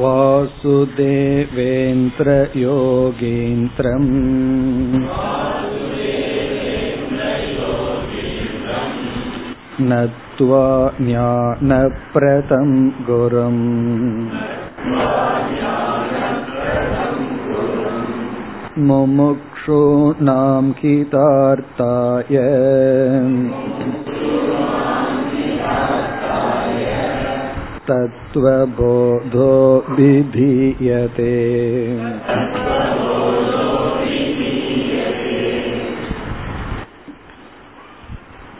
वासुदेवेन्द्रयोगीन्द्रम् नत्वा ज्ञानप्रदं गुरुम् मुमुक्षूणां हितार्थाय तत्त्वबोधो विधीयते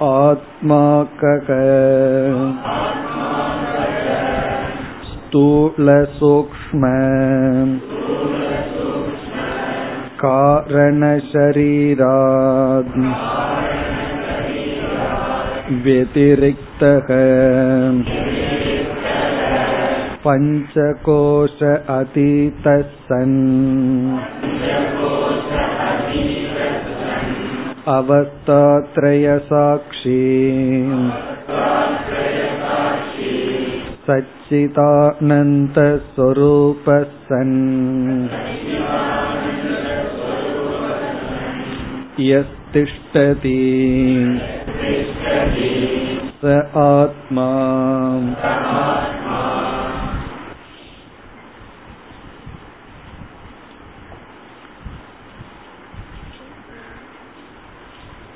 आत्मा कक स्थूलसूक्ष्म कारणशरीरात् व्यतिरिक्तः पञ्चकोश अतीतः सन् अवस्थात्रयसाक्षी सच्चिदानन्दस्वरूपः सन् यस्तिष्ठति स आत्मा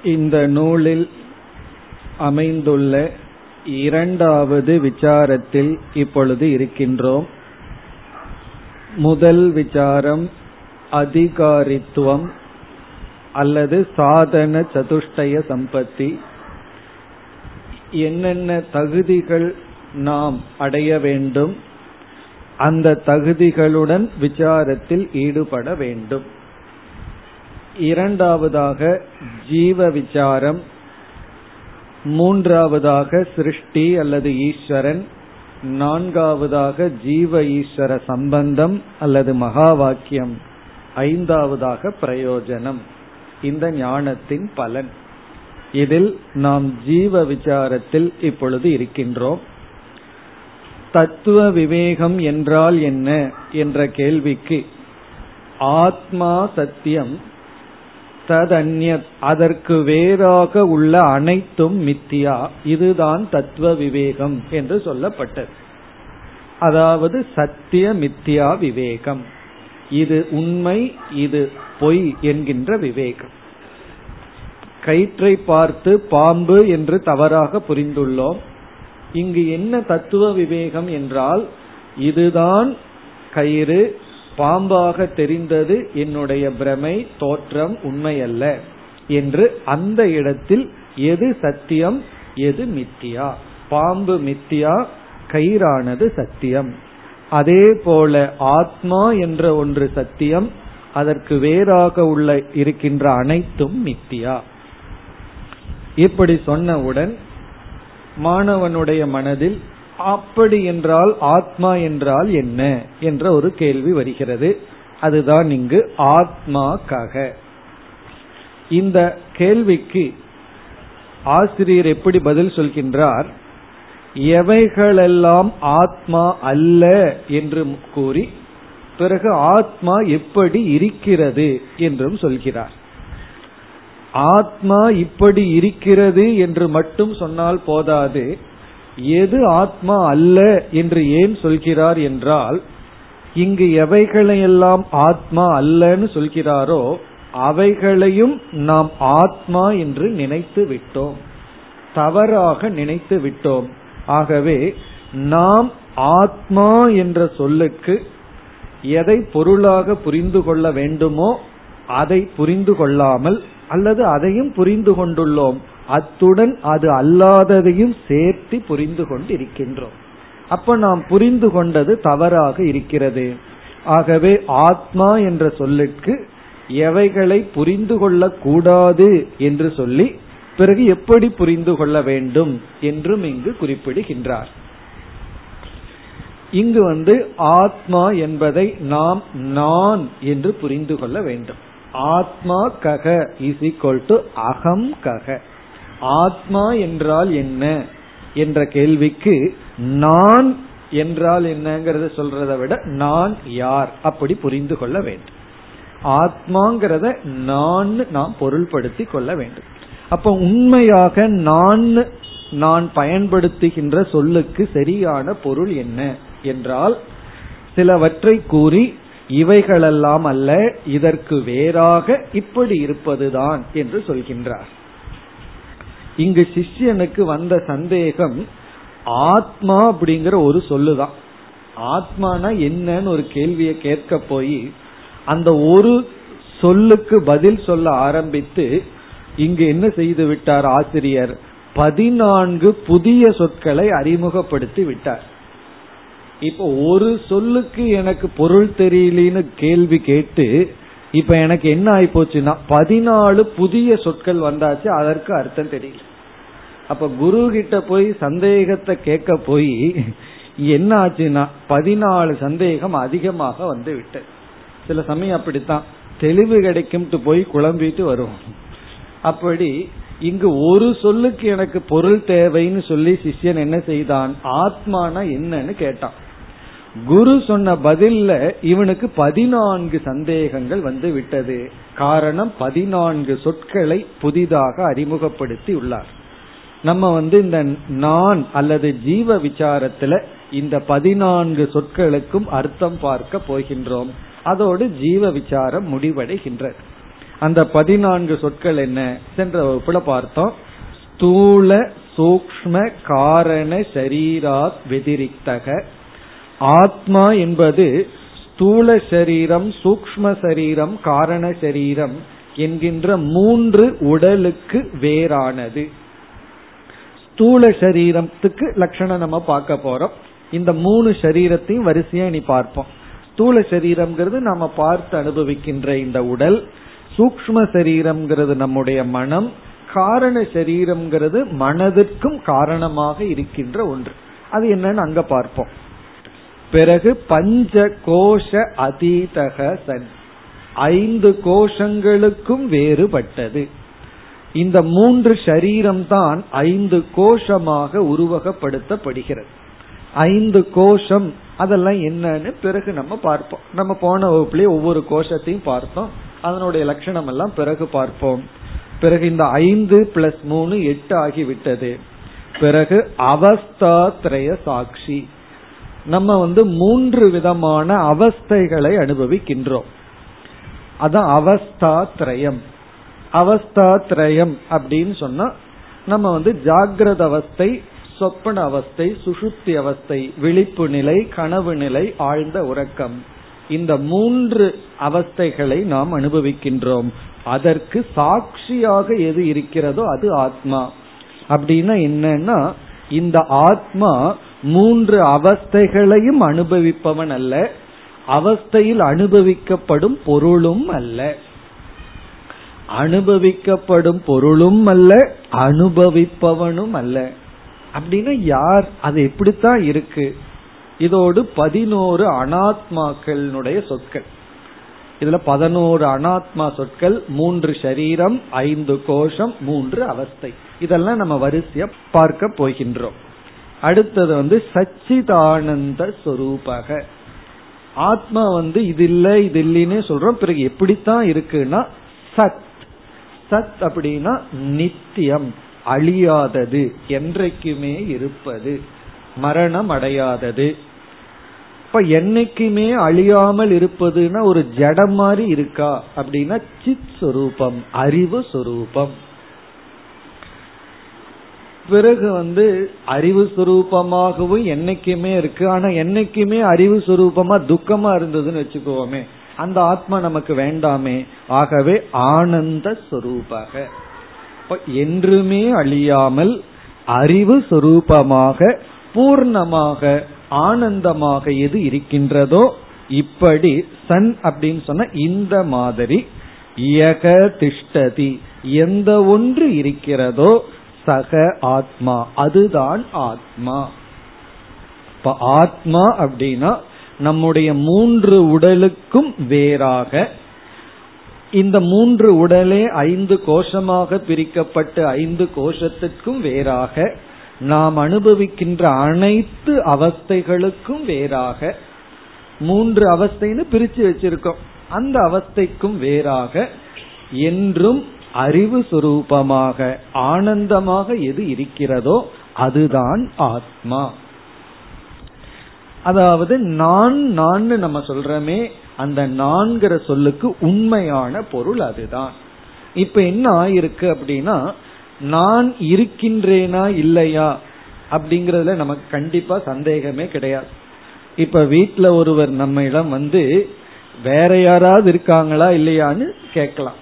இந்த நூலில் அமைந்துள்ள இரண்டாவது விசாரத்தில் இப்பொழுது இருக்கின்றோம். முதல் விசாரம் அதிகாரித்துவம் அல்லது சாதன சதுஷ்டய சம்பத்தி. என்னென்ன தகுதிகள் நாம் அடைய வேண்டும்? அந்த தகுதிகளுடன் விசாரத்தில் ஈடுபட வேண்டும். இரண்டாவதாக ஜீவ விசாரம் மூன்றாவதாக சிருஷ்டி அல்லது ஈஸ்வரன் நான்காவதாக ஜீவ ஈஸ்வர சம்பந்தம் அல்லது மகா வாக்கியம் ஐந்தாவதாக பிரயோஜனம். இந்த ஞானத்தின் பலன். இதில் நாம் ஜீவ விசாரத்தில் இப்பொழுது இருக்கின்றோம். தத்துவ விவேகம் என்றால் என்ன? என்ற கேள்விக்கு ஆத்மா சத்தியம் ததன்ய அதற்கு வேறாக உள்ள அனைத்தும் மித்தியா. இதுதான் தத்துவ விவேகம் என்று சொல்லப்பட்டது. அதாவது சத்திய மித்தியா விவேகம். இது உண்மை இது பொய் என்கின்ற விவேகம். கயிற்றை பார்த்து பாம்பு என்று தவறாக புரிந்துள்ளோம். இங்கு என்ன தத்துவ விவேகம் என்றால் இதுதான் கயிறு பாம்பாக தெரிந்தது என்னுடைய பிரமை தோற்றம் உண்மையல்ல என்று அந்த இடத்தில் எது சத்தியம் எது மித்தியா? பாம்பு மித்தியா கயிறானது சத்தியம். அதே போல ஆத்மா என்ற ஒன்று சத்தியம் அதற்கு வேறாக உள்ள இருக்கின்ற அனைத்தும் மித்தியா. இப்படி சொன்னவுடன் மாணவனுடைய மனதில் அப்படி என்றால் ஆத்மா என்றால் என்ன? என்ற ஒரு கேள்வி வருகிறது. அதுதான் இங்கு ஆத்மாக்காக. இந்த கேள்விக்கு ஆசிரியர் எப்படி பதில் சொல்கின்றார்? எவைகளெல்லாம் ஆத்மா அல்ல என்று கூறி பிறகு ஆத்மா எப்படி இருக்கிறது என்றும் சொல்கிறார். ஆத்மா இப்படி இருக்கிறது என்று மட்டும் சொன்னால் போதாது. எது ஆத்மா அல்ல என்று ஏன் சொல்கிறார் என்றால் இங்கு எவைகளையெல்லாம் ஆத்மா அல்லன்னு சொல்கிறாரோ அவைகளையும் நாம் ஆத்மா என்று நினைத்து விட்டோம். தவறாக நினைத்து விட்டோம். ஆகவே நாம் ஆத்மா என்ற சொல்லுக்கு எதை பொருளாக புரிந்து கொள்ள வேண்டுமோ அதை புரிந்து கொள்ளாமல் அல்லது அதையும் புரிந்து கொண்டுள்ளோம். அத்துடன் அது அல்லாததையும் சேர்த்து புரிந்து கொண்டிருக்கின்றோம். அப்ப நாம் புரிந்து கொண்டது தவறாக இருக்கிறது. ஆகவே ஆத்மா என்ற சொல்லுக்கு எவைகளை புரிந்து கொள்ள கூடாது என்று சொல்லி பிறகு எப்படி புரிந்து கொள்ள வேண்டும் என்றும் இங்கு குறிப்பிடுகின்றார். இங்கு வந்து ஆத்மா என்பதை நாம் நான் என்று புரிந்து கொள்ள வேண்டும். ஆத்மா கக இஸ் ஈக்வல் டு அகம் கக. ஆத்மா என்றால் என்ன என்ற கேள்விக்கு நான் என்றால் என்னங்கறத சொல்றதை விட நான் யார் அப்படி புரிந்து கொள்ள வேண்டும். ஆத்மாங்கிறத நான் நாம் பொருள்படுத்தி கொள்ள வேண்டும். அப்ப உண்மையாக நான் நான் பயன்படுத்துகின்ற சொல்லுக்கு சரியான பொருள் என்ன என்றால் சிலவற்றை கூறி இவைகளெல்லாம் அல்ல இதற்கு வேறாக இப்படி இருப்பதுதான் என்று சொல்கின்றார். இங்கு சிஷ்யனுக்கு வந்த சந்தேகம் ஆத்மா அப்படிங்கிற ஒரு சொல்லுதான். ஆத்மானா என்னன்னு ஒரு கேள்வியை கேட்க போய் அந்த ஒரு சொல்லுக்கு பதில் சொல்ல ஆரம்பித்து இங்கு என்ன செய்து விட்டார் ஆசிரியர்? பதினான்கு புதிய சொற்களை அறிமுகப்படுத்தி விட்டார். இப்போ ஒரு சொல்லுக்கு எனக்கு பொருள் தெரியலன்னு கேள்வி கேட்டு இப்ப எனக்கு என்ன ஆகி போச்சுன்னா பதினாலு புதிய சொற்கள் வந்தாச்சு அதற்கு அர்த்தம் தெரியல. அப்ப குரு கிட்ட போய் சந்தேகத்தை கேட்க போய் என்ன ஆச்சுன்னா பதினாலு சந்தேகம் அதிகமாக வந்து விட்டது. சில சமயம் அப்படித்தான் தெளிவு கிடைக்கும்ட்டு போய் குழம்பிட்டு வருவோம். அப்படி இங்கு ஒரு சொல்லுக்கு எனக்கு பொருள் தேவைன்னு சொல்லி சிஷ்யன் என்ன செய்தான் ஆத்மானா என்னன்னு கேட்டான். குரு சொன்ன பதில்ல இவனுக்கு பதினான்கு சந்தேகங்கள் வந்து விட்டது. காரணம் பதினான்கு சொற்களை புதிதாக அறிமுகப்படுத்தி உள்ளார். நம்ம வந்து இந்த நான் அல்லது ஜீவ விசாரத்துல இந்த பதினான்கு சொற்களுக்கும் அர்த்தம் பார்க்க போகின்றோம். அதோடு ஜீவ விசாரம் முடிவடைகின்றது. அந்த பதினான்கு சொற்கள் என்ன? சென்ற வகுப்புல பார்த்தோம். ஸ்தூல சூக்ம காரண சரீராத் வெதிரிக்தக ஆத்மா என்பது ஸ்தூல சரீரம் சூக்ம சரீரம் காரண சரீரம் என்கின்ற மூன்று உடலுக்கு வேறானது. ஸ்தூல சரீரத்துக்கு லட்சணம் நம்ம பார்க்க போறோம். இந்த மூணு சரீரத்தையும் வரிசையா நீ பார்ப்போம். ஸ்தூல சரீரம்ங்கிறது நம்ம பார்த்து அனுபவிக்கின்ற இந்த உடல் சூக்ம சரீரம்ங்கிறது நம்முடைய மனம் காரண சரீரம்ங்கிறது மனதிற்கும் காரணமாக இருக்கின்ற ஒன்று. அது என்னன்னு அங்க பார்ப்போம். பிறகு பஞ்ச கோஷ அதீதக சன். ஐந்து கோஷங்களுக்கும் வேறுபட்டது. இந்த மூன்று சரீரம் தான் ஐந்து கோஷமாக உருவகப்படுத்தப்படுகிறது. ஐந்து கோஷம் அதெல்லாம் என்னன்னு பிறகு நம்ம பார்ப்போம். நம்ம போன வகுப்புலயே ஒவ்வொரு கோஷத்தையும் பார்த்தோம். அதனுடைய லட்சணம் எல்லாம் பிறகு பார்ப்போம். பிறகு இந்த ஐந்து பிளஸ் மூணு எட்டு ஆகிவிட்டது. பிறகு அவஸ்தாத்ரய சாட்சி. நம்ம வந்து மூன்று விதமான அவஸ்தைகளை அனுபவிக்கின்றோம். அதான் அவஸ்தா திரயம் அப்படின்னு சொன்னா நம்ம வந்து ஜாகிரத அவஸ்தை சொப்பன அவஸ்தை சுசுப்தி அவஸ்தை விழிப்பு நிலை கனவு நிலை ஆழ்ந்த உறக்கம். இந்த மூன்று அவஸ்தைகளை நாம் அனுபவிக்கின்றோம். அதற்கு சாட்சியாக எது இருக்கிறதோ அது ஆத்மா. அப்படின்னா என்னன்னா இந்த ஆத்மா மூன்று அவஸ்தைகளையும் அனுபவிப்பவன் அல்ல. அவஸ்தையில் அனுபவிக்கப்படும் பொருளும் அல்ல. அனுபவிக்கப்படும் பொருளும் அல்ல அனுபவிப்பவனும் அல்ல. அப்படின்னா யார் அது எப்படித்தான் இருக்கு? இதோடு பதினோரு அனாத்மாக்களுடைய சொற்கள். இதுல பதினோரு அனாத்மா சொற்கள் மூன்று சரீரம் ஐந்து கோஷம் மூன்று அவஸ்தை. இதெல்லாம் நம்ம வரிசைய பார்க்க போகின்றோம். அடுத்தது வந்து சச்சிதானந்த சொரூபக. ஆத்மா வந்து இது இல்ல இது இல்லைன்னு சொல்றோம். பிறகு எப்படித்தான் இருக்குன்னா சத். சத் அப்படின்னா நித்தியம் அழியாதது என்றைக்குமே இருப்பது மரணம் அடையாதது. அப்ப என்னைக்குமே அழியாமல் இருப்பதுன்னா ஒரு ஜடம் மாதிரி இருக்கா அப்படின்னா சித் சொரூபம் அறிவு சொரூபம். பிறகு வந்து அறிவு சுரூபமாகவும் என்னைக்குமே இருக்கு. ஆனா என்னைக்குமே அறிவு சுரூபமா துக்கமா இருந்ததுன்னு வச்சுக்கோமே அந்த ஆத்மா நமக்கு வேண்டாமே. ஆகவே ஆனந்த சொரூபக. என்றுமே அழியாமல் அறிவு சுரூபமாக பூர்ணமாக ஆனந்தமாக எது இருக்கின்றதோ இப்படி சன் அப்படின்னு சொன்ன இந்த மாதிரி யக திஷ்டதி எந்த ஒன்று இருக்கிறதோ சக ஆத்மா அதுதான் ஆத்மா. இப்ப ஆத்மா அப்படின்னா நம்முடைய மூன்று உடலுக்கும் வேறாக இந்த மூன்று உடலே ஐந்து கோஷமாக பிரிக்கப்பட்டு ஐந்து கோஷத்துக்கும் வேறாக நாம் அனுபவிக்கின்ற அனைத்து அவஸ்தைகளுக்கும் வேறாக மூன்று அவஸ்தைன்னு பிரிச்சு வச்சிருக்கோம். அந்த அவஸ்தைக்கும் வேறாக என்றும் அறிவு சுரூபமாக ஆனந்தமாக எது இருக்கிறதோ அதுதான் ஆத்மா. அதாவது நான் நான் நம்ம சொல்றமே அந்த நான்கிற சொல்லுக்கு உண்மையான பொருள் அதுதான். இப்ப என்ன ஆயிருக்கு அப்படின்னா நான் இருக்கின்றேனா இல்லையா? அப்படிங்கறதுல நமக்கு கண்டிப்பா சந்தேகமே கிடையாது. இப்ப வீட்டுல ஒருவர் நம்ம இடம் வந்து வேற யாராவது இருக்காங்களா இல்லையான்னு கேட்கலாம்.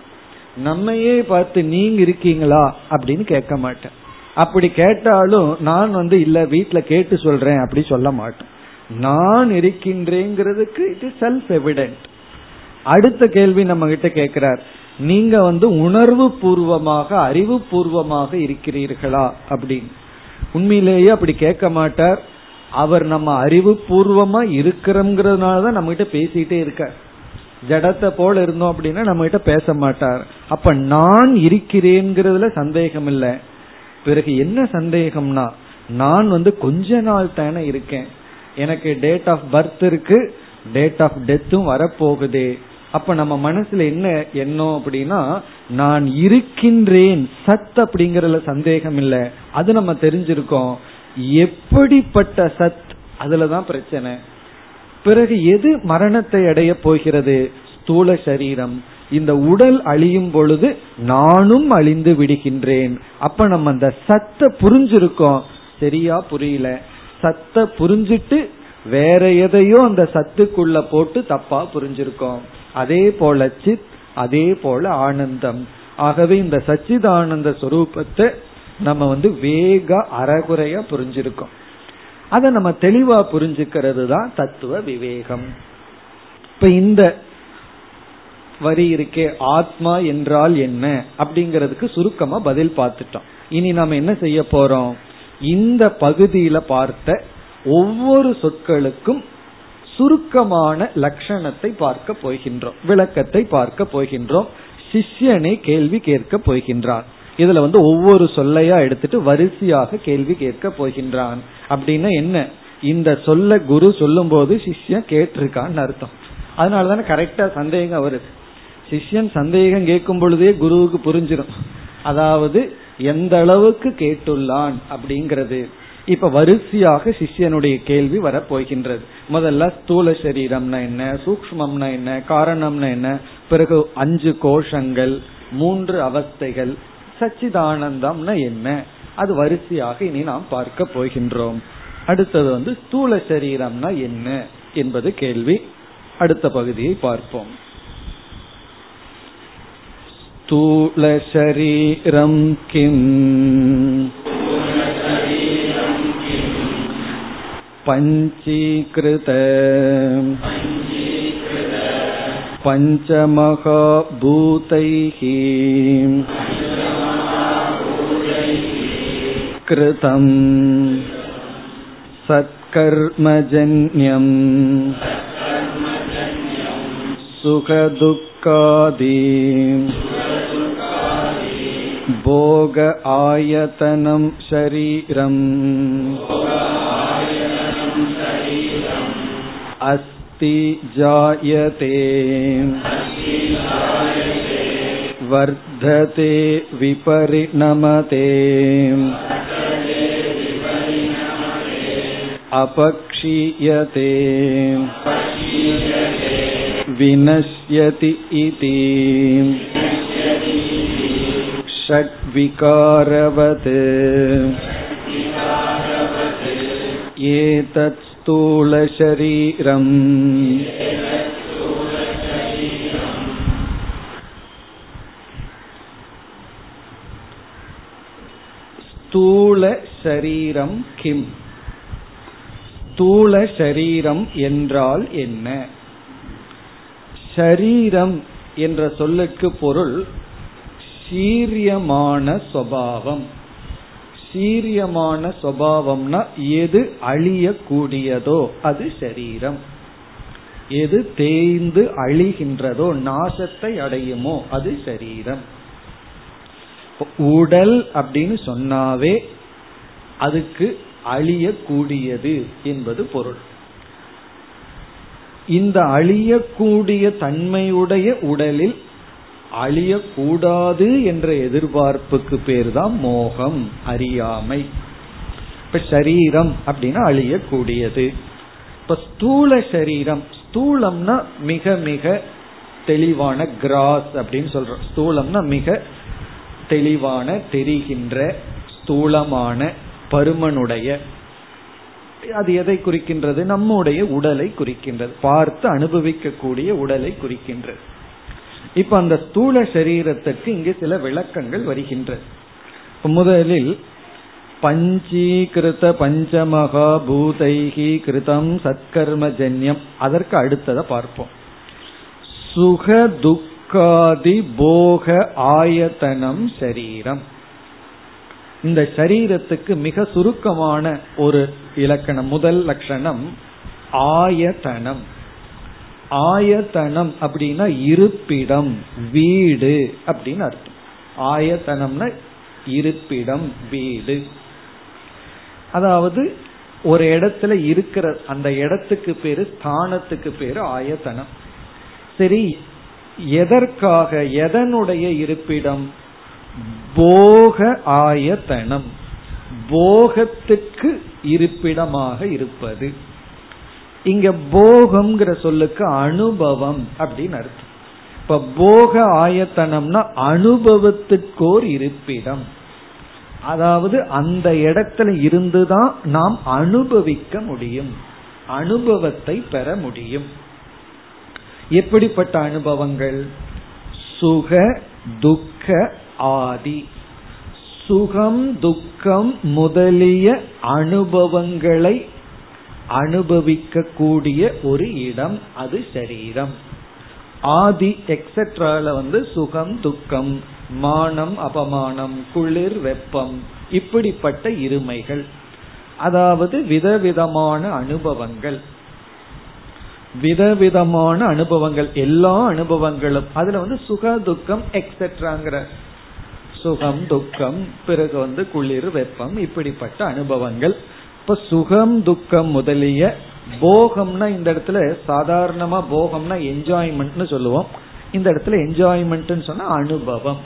நம்மையே பார்த்து நீங்க இருக்கீங்களா அப்படின்னு கேட்க மாட்டேன். அப்படி கேட்டாலும் நான் வந்து இல்ல வீட்டுல கேட்டு சொல்றேன் அப்படி சொல்ல மாட்டேன். நான் இருக்கின்றேங்கிறதுக்கு இட் இஸ் செல்ஃப் எவிடென்ட் அடுத்த கேள்வி நம்ம கிட்ட கேட்கிறார். நீங்க வந்து உணர்வு பூர்வமாக அறிவு பூர்வமாக இருக்கிறீர்களா அப்படின்னு. உண்மையிலேயே அப்படி கேட்க மாட்டார். அவர் நம்ம அறிவு பூர்வமா இருக்கிறோங்கிறதுனாலதான் நம்ம கிட்ட பேசிட்டே இருக்க ஜடத்தை போல இருந்தோம் அப்படின்னா நம்ம கிட்ட பேச மாட்டார். அப்ப நான் இருக்கிறேங்கிறதுல சந்தேகம் இல்லை. பிறகு என்ன சந்தேகம்னா நான் வந்து கொஞ்ச நாள் தானே இருக்கேன். எனக்கு டேட் ஆஃப் பர்த் இருக்கு. டேட் ஆஃப் டெத்தும் வரப்போகுது. அப்ப நம்ம மனசுல என்ன எண்ணம் அப்படின்னா நான் இருக்கின்றேன் சத் அப்படிங்கறதுல சந்தேகம் இல்ல. அது நம்ம தெரிஞ்சிருக்கோம். எப்படிப்பட்ட சத்? அதுலதான் பிரச்சனை. பிறகு எது மரணத்தை அடைய போகிறது? ஸ்தூல சரீரம். இந்த உடல் அழியும் பொழுது நானும் அழிந்து விடுகின்றேன். அப்ப நம்ம அந்த சத்த புரிஞ்சிருக்கோம். சரியா புரியல. சத்த புரிஞ்சிட்டு வேற எதையோ அந்த சத்துக்குள்ள போட்டு தப்பா புரிஞ்சிருக்கோம். அதே போல சித் அதே போல ஆனந்தம். ஆகவே இந்த சச்சிதானந்த சுரூபத்தை நம்ம வந்து வேக அறகுறையா புரிஞ்சிருக்கோம். அதை நம்ம தெளிவா புரிஞ்சுக்கிறது தான் தத்துவ விவேகம். இப்ப இந்த வரி இருக்கே ஆத்மா என்றால் என்ன? அப்படிங்கறதுக்கு சுருக்கமா பதில் பார்த்துட்டோம். இனி நாம என்ன செய்ய போறோம்? இந்த பகுதியில பார்த்த ஒவ்வொரு சொற்களுக்கும் சுருக்கமான லட்சணத்தை பார்க்க போகின்றோம் விளக்கத்தை பார்க்க போகின்றோம் சிஷ்யனை கேள்வி கேட்க போகின்றான். இதுல வந்து ஒவ்வொரு சொல்லையா எடுத்துட்டு வரிசையாக கேள்வி கேட்க போகின்றான். அப்படின்னா என்ன? இந்த சொல்ல குரு சொல்லும் போது சிஷ்யன் கேட்டிருக்கான்னு அர்த்தம். அதனாலதானே கரெக்டா சந்தேகம் வருது. சிஷ்யன் சந்தேகம் கேட்கும் பொழுதே குருவுக்கு புரிஞ்சிடும் அதாவது எந்த அளவுக்கு கேட்டுள்ளான் அப்படிங்கிறது. இப்ப வரிசையாக சிஷ்யனுடைய கேள்வி வரப்போகின்றது முதல்ல ஸ்தூல சரீரம்னா என்ன சூக்மம்னா என்ன காரணம்னா என்ன பிறகு அஞ்சு கோஷங்கள் மூன்று அவஸ்தைகள் சச்சிதானந்தம்னா என்ன அது வரிசையாக இனி நாம் பார்க்க போகின்றோம் அடுத்தது வந்து ஸ்தூல சரீரம்னா என்ன என்பது கேள்வி அடுத்த பகுதியை பார்ப்போம் स्थूलशरीरं किम् पञ्चीकृत पञ्चमहाभूतैः कृतम् सत्कर्मजन्यम् सुखदुःखादि भोग आयतनं शरीरम् अस्ति जायते वर्धते विपरिणमते अपक्षीयते विनश्यति इति षड्विकारवत् एतत् स्थूलशरीरम् ஸ்தூல சரீரம் கிம் ஸ்தூல சரீரம் என்றால் என்ன ஷரீரம் என்ற சொல்லுக்கு பொருள் சீரியமான சுவாவம் சீரியமான சுவாவம்னா எது அழியக்கூடியதோ அது சரீரம். எது தேய்ந்து அழிகின்றதோ நாசத்தை அடையுமோ அது சரீரம். உடல் அப்படின்னு சொன்னாவே அதுக்கு அழியக்கூடியது என்பது பொருள். இந்த அழியக்கூடிய தன்மையுடைய உடலில் அழியக்கூடாது என்ற எதிர்பார்ப்புக்கு பேர் தான் மோகம் அறியாமை. இப்ப சரீரம் அப்படின்னா அழியக்கூடியது. இப்ப ஸ்தூல சரீரம் ஸ்தூலம்னா மிக மிக தெளிவான கிராஸ் அப்படின்னு சொல்றோம். ஸ்தூலம்னா மிக தெளிவான தெரிகின்ற ஸ்தூலமான பருமனுடைய. அது எதை குறிக்கின்றது? நம்முடைய உடலை குறிக்கின்றது. பார்த்து அனுபவிக்கக்கூடிய உடலை குறிக்கின்றது. இப்ப அந்த ஸ்தூல சரீரத்திற்கு இங்கு சில விளக்கங்கள் வருகின்றது முதலில் பஞ்சீகிருத பஞ்சமகா பூதைகி கிருதம் சத்கர்மஜன்யம் அதற்கு அடுத்ததை பார்ப்போம். சுக துக்காதி போக ஆயத்தனம் சரீரம். இந்த சரீரத்துக்கு மிக சுருக்கமான ஒரு இலக்கணம் முதல் லட்சணம் ஆயத்தனம். ஆயத்தனம் அப்படின்னா இருப்பிடம் வீடு அப்படின்னு அர்த்தம். ஆயத்தனம்னா இருப்பிடம் வீடு. அதாவது ஒரு இடத்துல இருக்கிற அந்த இடத்துக்கு பேரு ஸ்தானத்துக்கு பேரு ஆயத்தனம். சரி எதற்காக எதனுடைய இருப்பிடம்? போக ஆயத்தனம். போகத்துக்கு இருப்பிடமாக இருப்பது. இங்க போகம்ங்கிற சொல்லுக்கு அனுபவம் அப்படின்னு அர்த்தம். இப்ப போக ஆயத்தனம்னா அனுபவத்துக்கோர் இருப்பிடம். அதாவது அந்த இடத்துல இருந்துதான் நாம் அனுபவிக்க முடியும். அனுபவத்தை பெற முடியும். எப்படிப்பட்ட அனுபவங்கள்? சுக துக்க ஆதி. சுகம் துக்கம் முதலிய அனுபவங்களை அனுபவிக்கக்கூடிய ஒரு இடம் அது சரீரம். ஆதி எக்ஸெட்ரால வந்து சுகம் துக்கம் மானம் அபமானம் குளிர் வெப்பம் இப்படிப்பட்ட இருமைகள். அதாவது விதவிதமான அனுபவங்கள். விதவிதமான அனுபவங்கள். எல்லா அனுபவங்களும். அதுல வந்து சுக துக்கம் எக்ஸெட்ராங்கிற சுகம் துக்கம் பிறகு வந்து குளிர் வெப்பம் இப்படிப்பட்ட அனுபவங்கள். இப்ப சுகம் துக்கம் முதலிய போகம்னா இந்த இடத்துல சாதாரணமா போகம்னா என்ஜாய்மெண்ட்னு சொல்லுவோம். இந்த இடத்துல என்ஜாய்மெண்ட்னு சொன்னா அனுபவம்.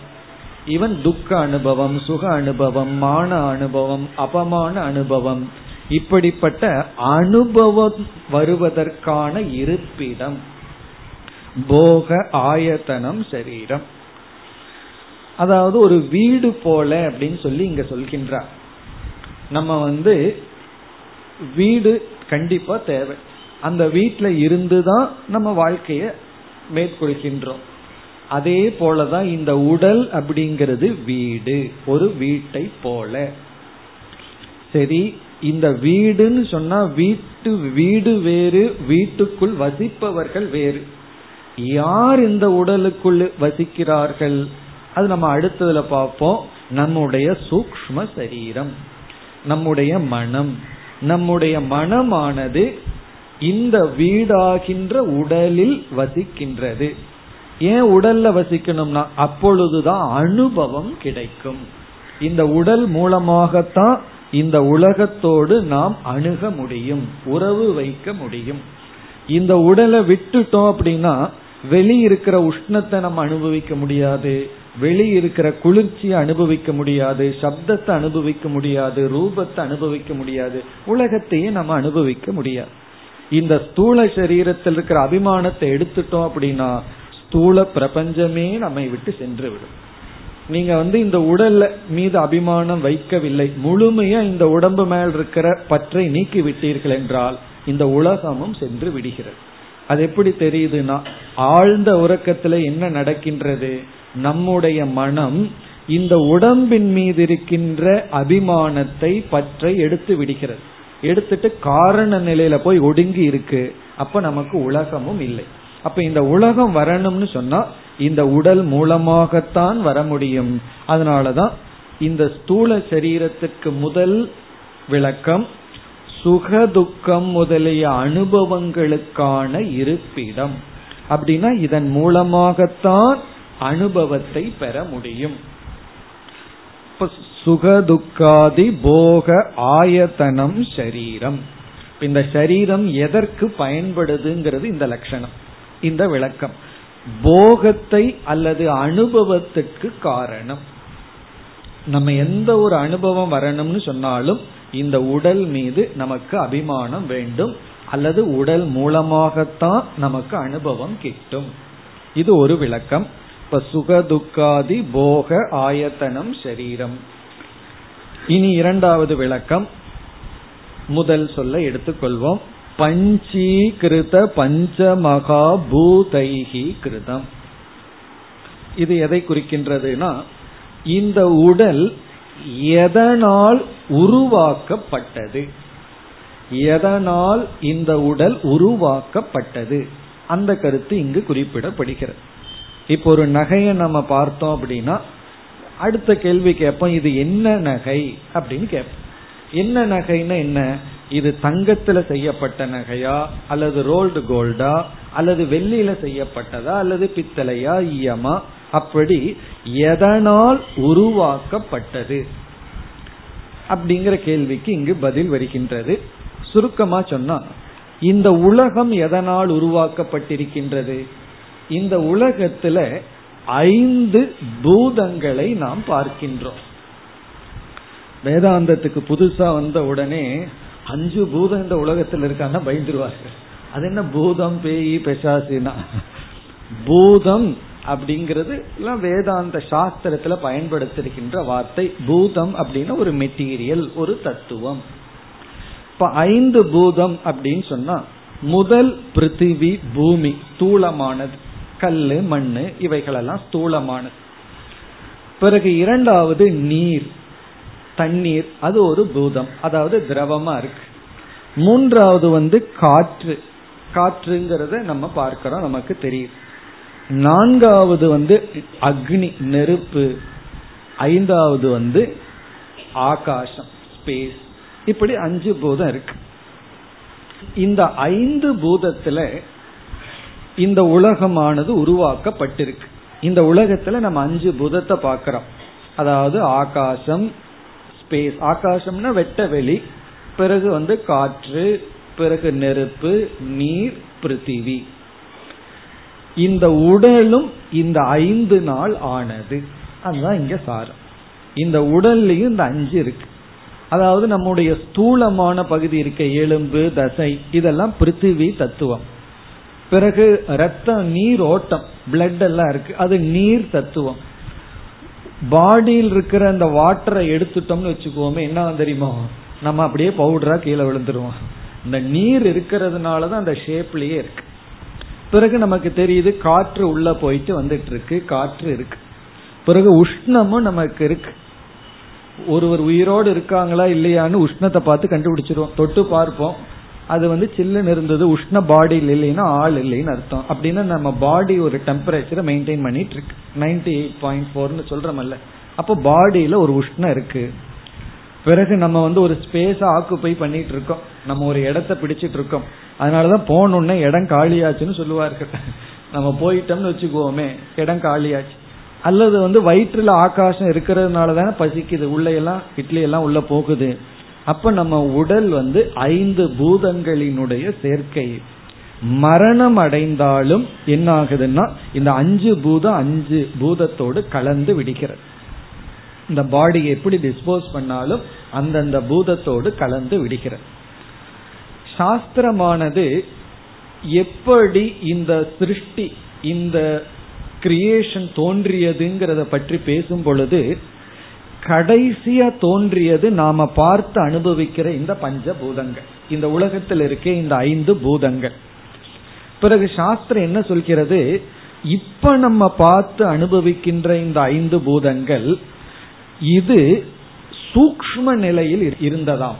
ஈவன் துக்க அனுபவம் சுக அனுபவம் மான அனுபவம் அபமான அனுபவம் இப்படிப்பட்ட அனுபவம் வருவதற்கான இருப்பிடம். போக ஆயத்தனம் சரீரம். அதாவது ஒரு வீடு போல அப்படின்னு சொல்லி இங்க சொல்கின்றார். நம்ம வந்து வீடு கண்டிப்பா தேவை. அந்த வீட்டில் இருந்துதான் நம்ம வாழ்க்கைய மேற்கொள்கின்றோம். அதே போலதான் இந்த உடல் அப்படிங்கிறது வீடு. ஒரு வீட்டை போல. சரி இந்த வீடுன்னு சொன்னா வீட்டு வீடு வேறு வீட்டுக்குள் வசிப்பவர்கள் வேறு. யார் இந்த உடலுக்குள் வசிக்கிறார்கள்? அது நம்ம அடுத்ததுல பார்ப்போம். நம்முடைய சூக்ம சரீரம் நம்முடைய மனம். நம்முடைய மனமானது இந்த வீடாகின்ற உடலில் வசிக்கின்றது. ஏன் உடல்ல வசிக்கணும்னா அப்பொழுதுதான் அனுபவம் கிடைக்கும். இந்த உடல் மூலமாகத்தான் இந்த உலகத்தோடு நாம் அணுக முடியும் உறவு வைக்க முடியும். இந்த உடலை விட்டுட்டோம் அப்படின்னா வெளியிருக்கிற உஷ்ணத்தை நம்ம அனுபவிக்க முடியாது. வெளி இருக்கிற குளிர்ச்சியை அனுபவிக்க முடியாது சப்தத்தை அனுபவிக்க முடியாது ரூபத்தை அனுபவிக்க முடியாது உலகத்தையே நம்ம அனுபவிக்க முடியாது. இந்த ஸ்தூல சரீரத்தில் இருக்கிற அபிமானத்தை எடுத்துட்டோம் அப்படின்னா ஸ்தூல பிரபஞ்சமே நம்மை விட்டு சென்று விடும் நீங்க வந்து இந்த உடல்ல மீது அபிமானம் வைக்கவில்லை முழுமையா இந்த உடம்பு மேல் இருக்கிற பற்றை நீக்கி விட்டீர்கள் என்றால் இந்த உலகமும் சென்று விடுகிறது. அது எப்படி தெரியுதுன்னா ஆழ்ந்த உறக்கத்துல என்ன நடக்கின்றது? நம்முடைய மனம் இந்த உடம்பின் மீது இருக்கின்ற அபிமானத்தை பற்றை எடுத்து விடுகிறது. எடுத்துட்டு காரண நிலையில போய் ஒடுங்கி இருக்கு. அப்ப நமக்கு உலகமும் இல்லை. அப்ப இந்த உலகம் வரணும்னு சொன்னா இந்த உடல் மூலமாகத்தான் வர முடியும். அதனாலதான் இந்த ஸ்தூல சரீரத்துக்கு முதல் விளக்கம் சுகதுக்கம் முதலிய அனுபவங்களுக்கான இருப்பிடம். அப்படின்னா இதன் மூலமாகத்தான் அனுபவத்தை பெற முடியும். சுகதுக்காதி போக ஆயத்தனம் சரீரம். இந்த சரீரம் எதற்கு பயன்படுதுங்கிறது இந்த லட்சணம் இந்த விளக்கம். போகத்தை அல்லது அனுபவத்துக்கு காரணம். நம்ம எந்த ஒரு அனுபவம் வரணும்னு சொன்னாலும் இந்த உடல் மீது நமக்கு அபிமானம் வேண்டும் அல்லது உடல் மூலமாகத்தான் நமக்கு அனுபவம் கிட்டும். இது ஒரு விளக்கம். இப்ப சுகதுக்காதி போக ஆயத்தனம் சரீரம். இனி இரண்டாவது விளக்கம். முதல் சொல்ல எடுத்துக்கொள்வோம். பஞ்சீகிருத பஞ்சமகா பூதைகி கிருதம். இது எதை குறிக்கின்றதுனா இந்த உடல் எதனால் உருவாக்கப்பட்டது? எதனால் இந்த உடல் உருவாக்கப்பட்டது? அந்த கருத்து இங்கு குறிப்பிடப்படுகிறது. இப்போ ஒரு நகையை நம்ம பார்த்தோம் அப்படின்னா அடுத்த கேள்வி கேட்போம் இது என்ன நகை அப்படின்னு கேட்போம். என்ன நகைன்னா என்ன? இது தங்கத்துல செய்யப்பட்ட நகையா? அல்லது ரோல்டு கோல்டா? அல்லது வெள்ளியில செய்யப்பட்டதா? அல்லது பித்தளையா? ஈயமா? அப்படி எதனால் உருவாக்கப்பட்டது? அப்படிங்கிற கேள்விக்கு இங்கு பதில் வருகின்றது. சுருக்கமா சொன்னா இந்த உலகம் எதனால் உருவாக்கப்பட்டிருக்கின்றது? இந்த உலகத்துல ஐந்து பூதங்களை நாம் பார்க்கின்றோம். வேதாந்தத்துக்கு புதுசா வந்த உடனே அஞ்சு பூதம் இந்த உலகத்தில் இருக்கான்னா பயந்துருவார்கள். அது என்ன பூதம் பேய் பெசாசினா பூதம் அப்படிங்கிறது எல்லாம் வேதாந்த சாஸ்திரத்துல பயன்படுத்திருக்கின்ற வார்த்தை. பூதம் அப்படின்னா ஒரு மெட்டீரியல் ஒரு தத்துவம். இப்ப ஐந்து பூதம் அப்படின்னு சொன்னா முதல் பிருத்திவி பூமி ஸ்தூலமானது கல்லு மண்ணு இவைகளெல்லாம் ஸ்தூலமானது. பிறகு இரண்டாவது நீர் தண்ணீர் அது ஒரு பூதம் அதாவது திரவமா இருக்கு. மூன்றாவது வந்து காற்று. காற்றுங்கிறத நம்ம பார்க்கிறோம் நமக்கு தெரியும். நான்காவது வந்து அக்னி நெருப்பு. ஐந்தாவது வந்து ஆகாசம் ஸ்பேஸ் இப்படி அஞ்சு பூதம் இருக்கு. இந்த ஐந்து பூதத்துல இந்த உலகமானது உருவாக்கப்பட்டிருக்கு. இந்த உலகத்துல நம்ம அஞ்சு புதத்தை பாக்கிறோம் அதாவது ஆகாசம் ஸ்பேஸ் ஆகாசம்னா வெட்ட வெளி. பிறகு வந்து காற்று பிறகு நெருப்பு நீர் பிருத்திவி. இந்த உடலும் இந்த ஐந்து நாள் ஆனது. அதுதான் இங்க சாரம். இந்த உடல்லையும் இந்த அஞ்சு இருக்கு. அதாவது நம்முடைய ஸ்தூலமான பகுதி இருக்க எலும்பு தசை இதெல்லாம் பிருத்திவி தத்துவம். பிறகு ரத்தம் நீர் ஓட்டம் பிளட் எல்லாம் இருக்கு. அது நீர் தத்துவம். பாடியில் இருக்கிற அந்த வாட்டரை எடுத்துட்டோம்னு வச்சுக்குவோமே என்ன தெரியுமா? நம்ம அப்படியே பவுடரா கீழே விழுந்துருவோம். இந்த நீர் இருக்கிறதுனாலதான் அந்த ஷேப்லயே இருக்கு. பிறகு நமக்கு தெரியுது காற்று உள்ள போயிட்டு வந்துட்டு இருக்கு காற்று இருக்கு. பிறகு உஷ்ணமும் நமக்கு இருக்கு. ஒருவர் உயிரோடு இருக்காங்களா இல்லையான்னு உஷ்ணத்தை பார்த்து கண்டுபிடிச்சிருவோம். தொட்டு பார்ப்போம். அது வந்து சில்லுன்னு இருந்தது உஷ்ண பாடியில் இல்லைன்னா ஆள் இல்லைன்னு அர்த்தம். அப்படின்னா நம்ம பாடி ஒரு டெம்பரேச்சரை மெயின்டைன் பண்ணிட்டு இருக்கு நைன்டி எயிட் பாயிண்ட் ஃபோர்னு சொல்றமல்ல. அப்போ பாடியில ஒரு உஷ்ணம் இருக்கு. பிறகு நம்ம வந்து ஒரு ஸ்பேஸ ஆக்குப்பை பண்ணிட்டு இருக்கோம் நம்ம ஒரு இடத்த பிடிச்சிட்டு இருக்கோம் அதனாலதான் போனோடனே இடம் காலியாச்சுன்னு சொல்லுவார்கள். நம்ம போயிட்டோம்னு வச்சுக்குவோமே இடம் காலியாச்சு. அல்லது வந்து வயிற்றுல ஆகாசம் இருக்கிறதுனால தானே பசிக்குது. உள்ள எல்லாம் இட்லி எல்லாம் உள்ள போகுது. அப்ப நம்ம உடல் வந்து ஐந்து பூதங்களினுடைய சேர்க்கை. மரணம் அடைந்தாலும் என்ன ஆகுதுன்னா இந்த அஞ்சு பூதம் அஞ்சு பூதத்தோடு கலந்து விடுகிறது. இந்த பாடியை எப்படி டிஸ்போஸ் பண்ணாலும் அந்தந்த பூதத்தோடு கலந்து விடுகிறது. சாஸ்திரமானது எப்படி இந்த சிருஷ்டி இந்த கிரியேஷன் தோன்றியதுங்கிறத பற்றி பேசும் பொழுது கடைசியா தோன்றியது நாம பார்த்து அனுபவிக்கிற இந்த பஞ்ச பூதங்கள் இந்த உலகத்தில் இருக்க இந்த ஐந்து பூதங்கள். பிறகு சாஸ்திரம் என்ன சொல்கிறது? இப்ப நம்ம பார்த்து அனுபவிக்கின்ற இந்த ஐந்து பூதங்கள் இது சூக்ம நிலையில் இருந்ததாம்.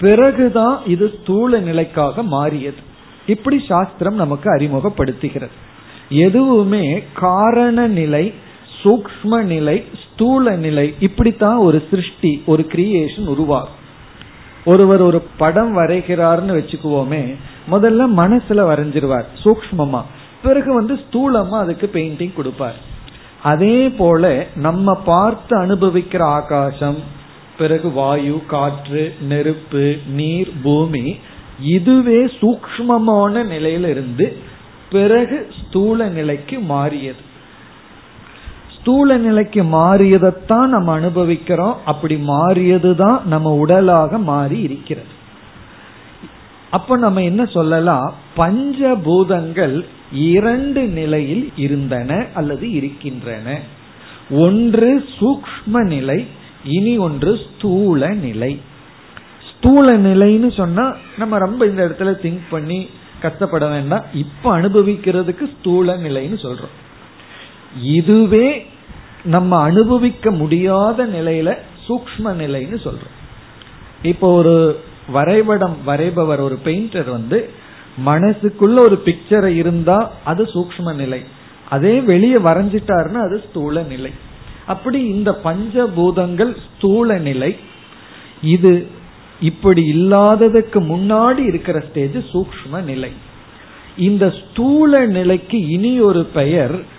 பிறகுதான் இது ஸ்தூல நிலைக்காக மாறியது. இப்படி சாஸ்திரம் நமக்கு அறிமுகப்படுத்துகிறது. எதுவுமே காரண நிலை சூக்ம நிலை ஸ்தூல நிலை இப்படித்தான் ஒரு சிருஷ்டி ஒரு கிரியேஷன் உருவாகும். ஒருவர் ஒரு படம் வரைகிறார்னு வச்சுக்குவோமே முதல்ல மனசுல வரைஞ்சிருவார் சூக்மமா பிறகு வந்து ஸ்தூலமா அதுக்கு பெயிண்டிங் கொடுப்பார். அதே போல நம்ம பார்த்து அனுபவிக்கிற ஆகாசம் பிறகு வாயு காற்று நெருப்பு நீர் பூமி இதுவே சூக்மமான நிலையில இருந்து பிறகு ஸ்தூல நிலைக்கு மாறியது. ஸ்தூல நிலைக்கு மாறியதைத்தான் நம்ம அனுபவிக்கிறோம். அப்படி மாறியதுதான் நம்ம உடலாக மாறி இருக்கிறது. அப்ப நம்ம என்ன சொல்லலாம்? பஞ்சபூதங்கள் இரண்டு நிலையில் இருந்தன அல்லது இருக்கின்றன. ஒன்று சூக்ம நிலை இனி ஒன்று ஸ்தூல நிலை. ஸ்தூல நிலைன்னு சொன்னா நம்ம ரொம்ப இந்த இடத்துல திங்க் பண்ணி கஷ்டப்பட வேண்டாம். இப்ப அனுபவிக்கிறதுக்கு ஸ்தூல நிலைன்னு சொல்றோம். இதுவே நம்ம அனுபவிக்க முடியாத நிலையில சூக்ம நிலைன்னு சொல்றோம். இப்போ ஒரு வரைபடம் வரைபவர் ஒரு பெயிண்டர் வந்து மனசுக்குள்ள ஒரு பிக்சரை இருந்தா அது சூக்ம நிலை. அதே வெளியே வரைஞ்சிட்டாருன்னா அது ஸ்தூல நிலை. அப்படி இந்த பஞ்சபூதங்கள் ஸ்தூல நிலை. இது இப்படி இல்லாததுக்கு முன்னாடி இருக்கிற ஸ்டேஜ் சூக்ம நிலை. இந்த ஸ்தூல நிலைக்கு இனி ஒரு பெயர்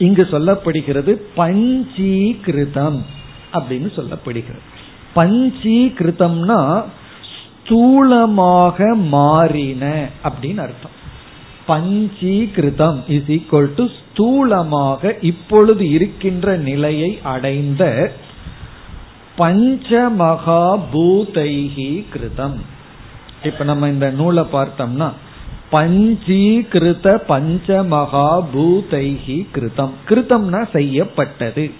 இங்கு சொல்லப்படுகிறது பஞ்சீகிருதம் அப்படின்னு சொல்லப்படுகிறது. பஞ்சீகிருதம்னா ஸ்தூலமாக மாறின அப்படின்னு அர்த்தம். பஞ்சீகிருதம் இஸ் ஈக்வல் டு ஸ்தூலமாக இப்பொழுது இருக்கின்ற நிலையை அடைந்த பஞ்சமகாபூதைகி கிருதம். இப்ப நம்ம இந்த நூலை பார்த்தோம்னா பஞ்சீகிருத பஞ்சமகா பூதைகி கிருதம். கிருதம்னா செய்யப்பட்டது.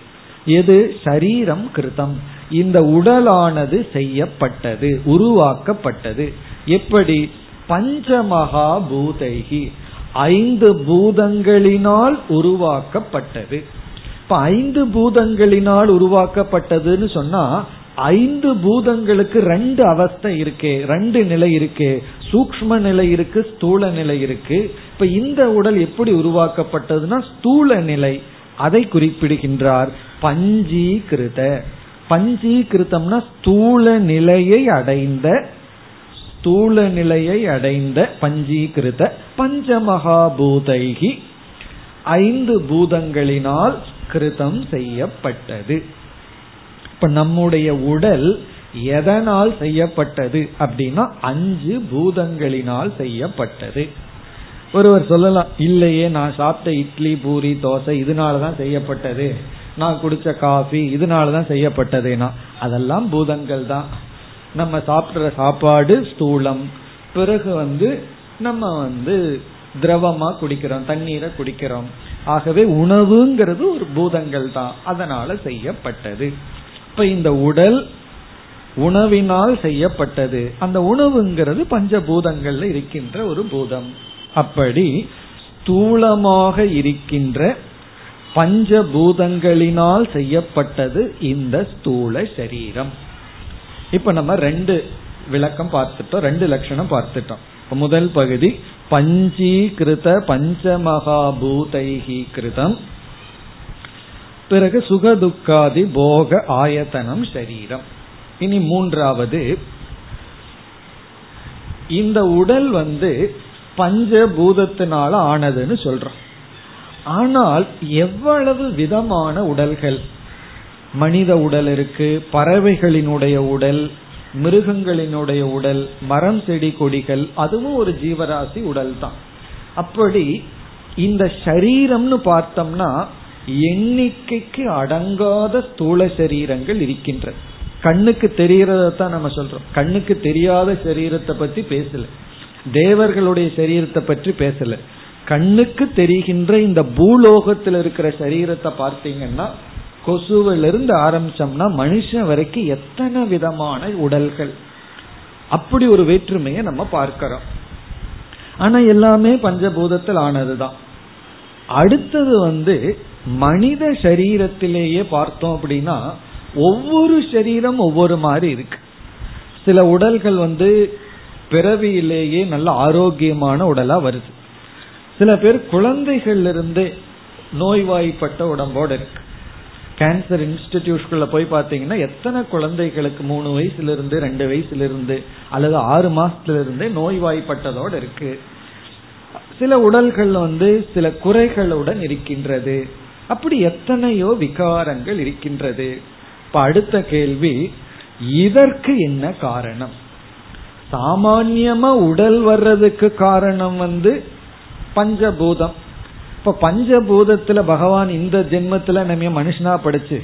எது? சரீரம் கிருதம். இந்த உடலானது செய்யப்பட்டது உருவாக்கப்பட்டது. எப்படி? பஞ்சமகா பூதைகி ஐந்து பூதங்களினால் உருவாக்கப்பட்டது. இப்ப ஐந்து பூதங்களினால் உருவாக்கப்பட்டதுன்னு சொன்னா ஐந்து பூதங்களுக்கு ரெண்டு அவஸ்தை இருக்கே ரெண்டு நிலை இருக்கு. சூக்ம நிலை இருக்கு ஸ்தூல நிலை இருக்கு. இப்ப இந்த உடல் எப்படி உருவாக்கப்பட்டதுன்னா ஸ்தூல நிலை. அதை குறிப்பிடுகின்றார் பஞ்சீகிருத. பஞ்சீகிருத்தம்னா ஸ்தூல நிலையை அடைந்த ஸ்தூல நிலையை அடைந்த பஞ்சீகிருத பஞ்சமகாபூதைகி. ஐந்து பூதங்களினால் கிருதம் செய்யப்பட்டது. இப்ப நம்முடைய உடல் எதனால் செய்யப்பட்டது அப்படின்னா அஞ்சு பூதங்களினால் செய்யப்பட்டது. ஒருவர் சொல்லலாம் இல்லையே நான் சாப்பிட்ட இட்லி பூரி தோசை இதனாலதான் செய்யப்பட்டது. நான் குடிச்ச காஃபி இதனாலதான் செய்யப்பட்டதுனா அதெல்லாம் பூதங்கள் தான். நம்ம சாப்பிடுற சாப்பாடு ஸ்தூலம். பிறகு வந்து நம்ம வந்து திரவமா குடிக்கிறோம் தண்ணீரை குடிக்கிறோம். ஆகவே உணவுங்கிறது ஒரு பூதங்கள் தான். அதனால செய்யப்பட்டது. இப்ப இந்த உடல் உணவினால் செய்யப்பட்டது. அந்த உணவுங்கிறது பஞ்சபூதங்கள்ல இருக்கின்ற ஒரு பூதம். அப்படி ஸ்தூலமாக இருக்கின்ற பஞ்சபூதங்களினால் செய்யப்பட்டது இந்த ஸ்தூல சரீரம். இப்ப நம்ம ரெண்டு விளக்கம் பார்த்துட்டோம் ரெண்டு லட்சணம் பார்த்துட்டோம். முதல் பகுதி பஞ்சீகிருத பஞ்சமகாபூதைகி கிருதம். பிறகு சுகதுக்காதி போக ஆயத்தனம் சரீரம். இனி மூன்றாவது இந்த உடல் வந்து பஞ்சபூதத்தினால ஆனதுன்னு சொல்றோம். ஆனால் எவ்வளவு விதமான உடல்கள்? மனித உடல் இருக்கு பறவைகளினுடைய உடல் மிருகங்களினுடைய உடல் மரம் செடி கொடிகள் அதுவும் ஒரு ஜீவராசி உடல் தான் அப்படி இந்த சரீரம்னு பார்த்தோம்னா எண்ணிக்கைக்கு அடங்காத ஸ்தூல சரீரங்கள் இருக்கின்றது. கண்ணுக்கு தான் நம்ம சொல்றோம். கண்ணுக்கு தெரியாத சரீரத்தை பத்தி பேசல. தேவர்களுடைய சரீரத்தை பற்றி பேசல. கண்ணுக்கு தெரிகின்ற இந்த பூலோகத்தில் இருக்கிற சரீரத்தை பார்த்தீங்கன்னா கொசுவிலிருந்து ஆரம்பிச்சோம்னா மனுஷன் வரைக்கும் எத்தனை விதமான உடல்கள்? அப்படி ஒரு வேற்றுமையை நம்ம பார்க்கிறோம். ஆனா எல்லாமே பஞ்சபூதத்தில் ஆனதுதான். அடுத்தது வந்து மனித சரீரத்திலேயே பார்த்தோம் அப்படின்னா ஒவ்வொரு சரீரம் ஒவ்வொரு மாதிரி இருக்கு. சில உடல்கள் வந்து பிறவியிலேயே நல்ல ஆரோக்கியமான உடலா வருது. சில பேர் குழந்தைகள்ல இருந்து நோய்வாய்ப்பட்ட உடம்போடு இருக்கு. கேன்சர் இன்ஸ்டிடியூட்குள்ள போய் பார்த்தீங்கன்னா எத்தனை குழந்தைகளுக்கு மூணு வயசுல இருந்து ரெண்டு வயசுல இருந்து அல்லது ஆறு மாசத்துல இருந்தே நோய்வாய்ப்பட்டதோடு இருக்கு. சில உடல்கள் வந்து சில குறைகளுடன் இருக்கின்றது. அப்படி எத்தனையோ விகாரங்கள் இருக்கின்றது. இப்ப அடுத்த கேள்வி இதற்கு என்ன காரணம்? சாமான்யமா உடல் வர்றதுக்கு காரணம் வந்து பஞ்சபூதம். இப்ப பஞ்சபூதத்துல பகவான் இந்த ஜென்மத்துல நம்ம மனுஷனா படைச்சு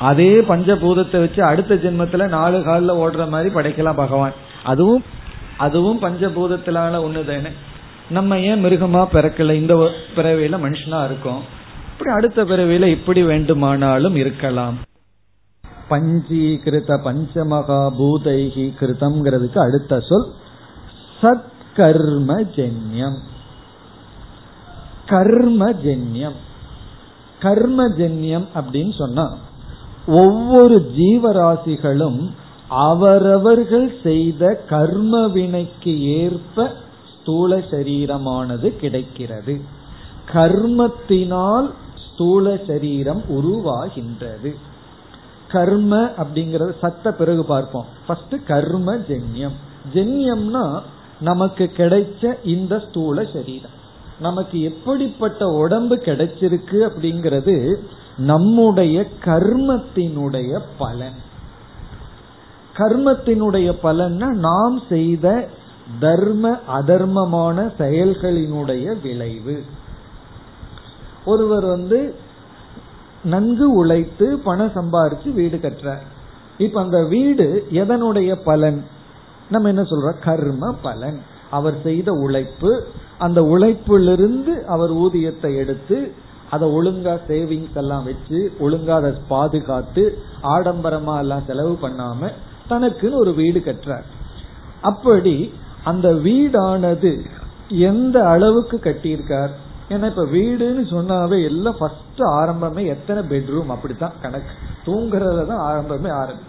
அதே பஞ்சபூதத்தை வச்சு அடுத்த ஜென்மத்துல நாலு காலில் ஓடுற மாதிரி படைக்கலாம் பகவான். அதுவும் அதுவும் பஞ்சபூதத்திலான ஒண்ணு தானே நம்ம ஏன் மிருகமா பிறக்கல? இந்த பிறவையில மனுஷனா இருக்கோம். அப்படி அடுத்த பிறவியில இப்படி வேண்டுமானாலும் இருக்கலாம். பஞ்சீகிருத பஞ்சமகாபூதைகி கிருதம்ங்கிறதுக்கு அடுத்த சொல் சத்கர்ம ஜென்யம் கர்ம ஜென்யம் கர்ம ஜென்யம் அப்படின்னு சொன்னா ஒவ்வொரு ஜீவராசிகளும் அவரவர்கள் செய்த கர்ம வினைக்கு ஏற்ப ஸ்தூல சரீரமானது கிடைக்கிறது. கர்மத்தினால் ஸ்தூல சரீரம் உருவாகின்றது. கர்ம அப்படிங்கறது சத்த பிறகு பார்ப்போம். ஃபர்ஸ்ட் கர்ம ஜென்யம். ஜென்யம்னா நமக்கு கிடைச்ச இந்த ஸ்தூல சரீரம். நமக்கு எப்படிப்பட்ட உடம்பு கிடைச்சிருக்கு அப்படிங்கிறது நம்முடைய கர்மத்தினுடைய பலன். கர்மத்தினுடைய பலன்னா நாம் செய்த தர்ம அதர்மமான செயல்களினுடைய விளைவு. ஒருவர் வந்து நன்கு உழைத்து பணம் சம்பாரிச்சு வீடு கட்டுறார். இப்ப அந்த வீடு எதனுடைய பலன்? நம்ம என்ன சொல்றோம்? கர்ம பலன். அவர் செய்த உழைப்பு அந்த உழைப்பிலிருந்து அவர் ஊதியத்தை எடுத்து அதை ஒழுங்கா சேவிங்ஸ் எல்லாம் வச்சு ஒழுங்கா அதை பாதுகாத்து ஆடம்பரமா எல்லாம் செலவு பண்ணாம தனக்குன்னு ஒரு வீடு கட்டுறார். அப்படி அந்த வீடானது எந்த அளவுக்கு கட்டியிருக்கார்? ஏன்னா இப்ப வீடுன்னு சொன்னாவே எல்லாம் ஃபர்ஸ்ட் ஆரம்பமே எத்தனை பெட்ரூம் அப்படித்தான் கணக்கு. தூங்குறதுல தான் ஆரம்பமே ஆரம்பி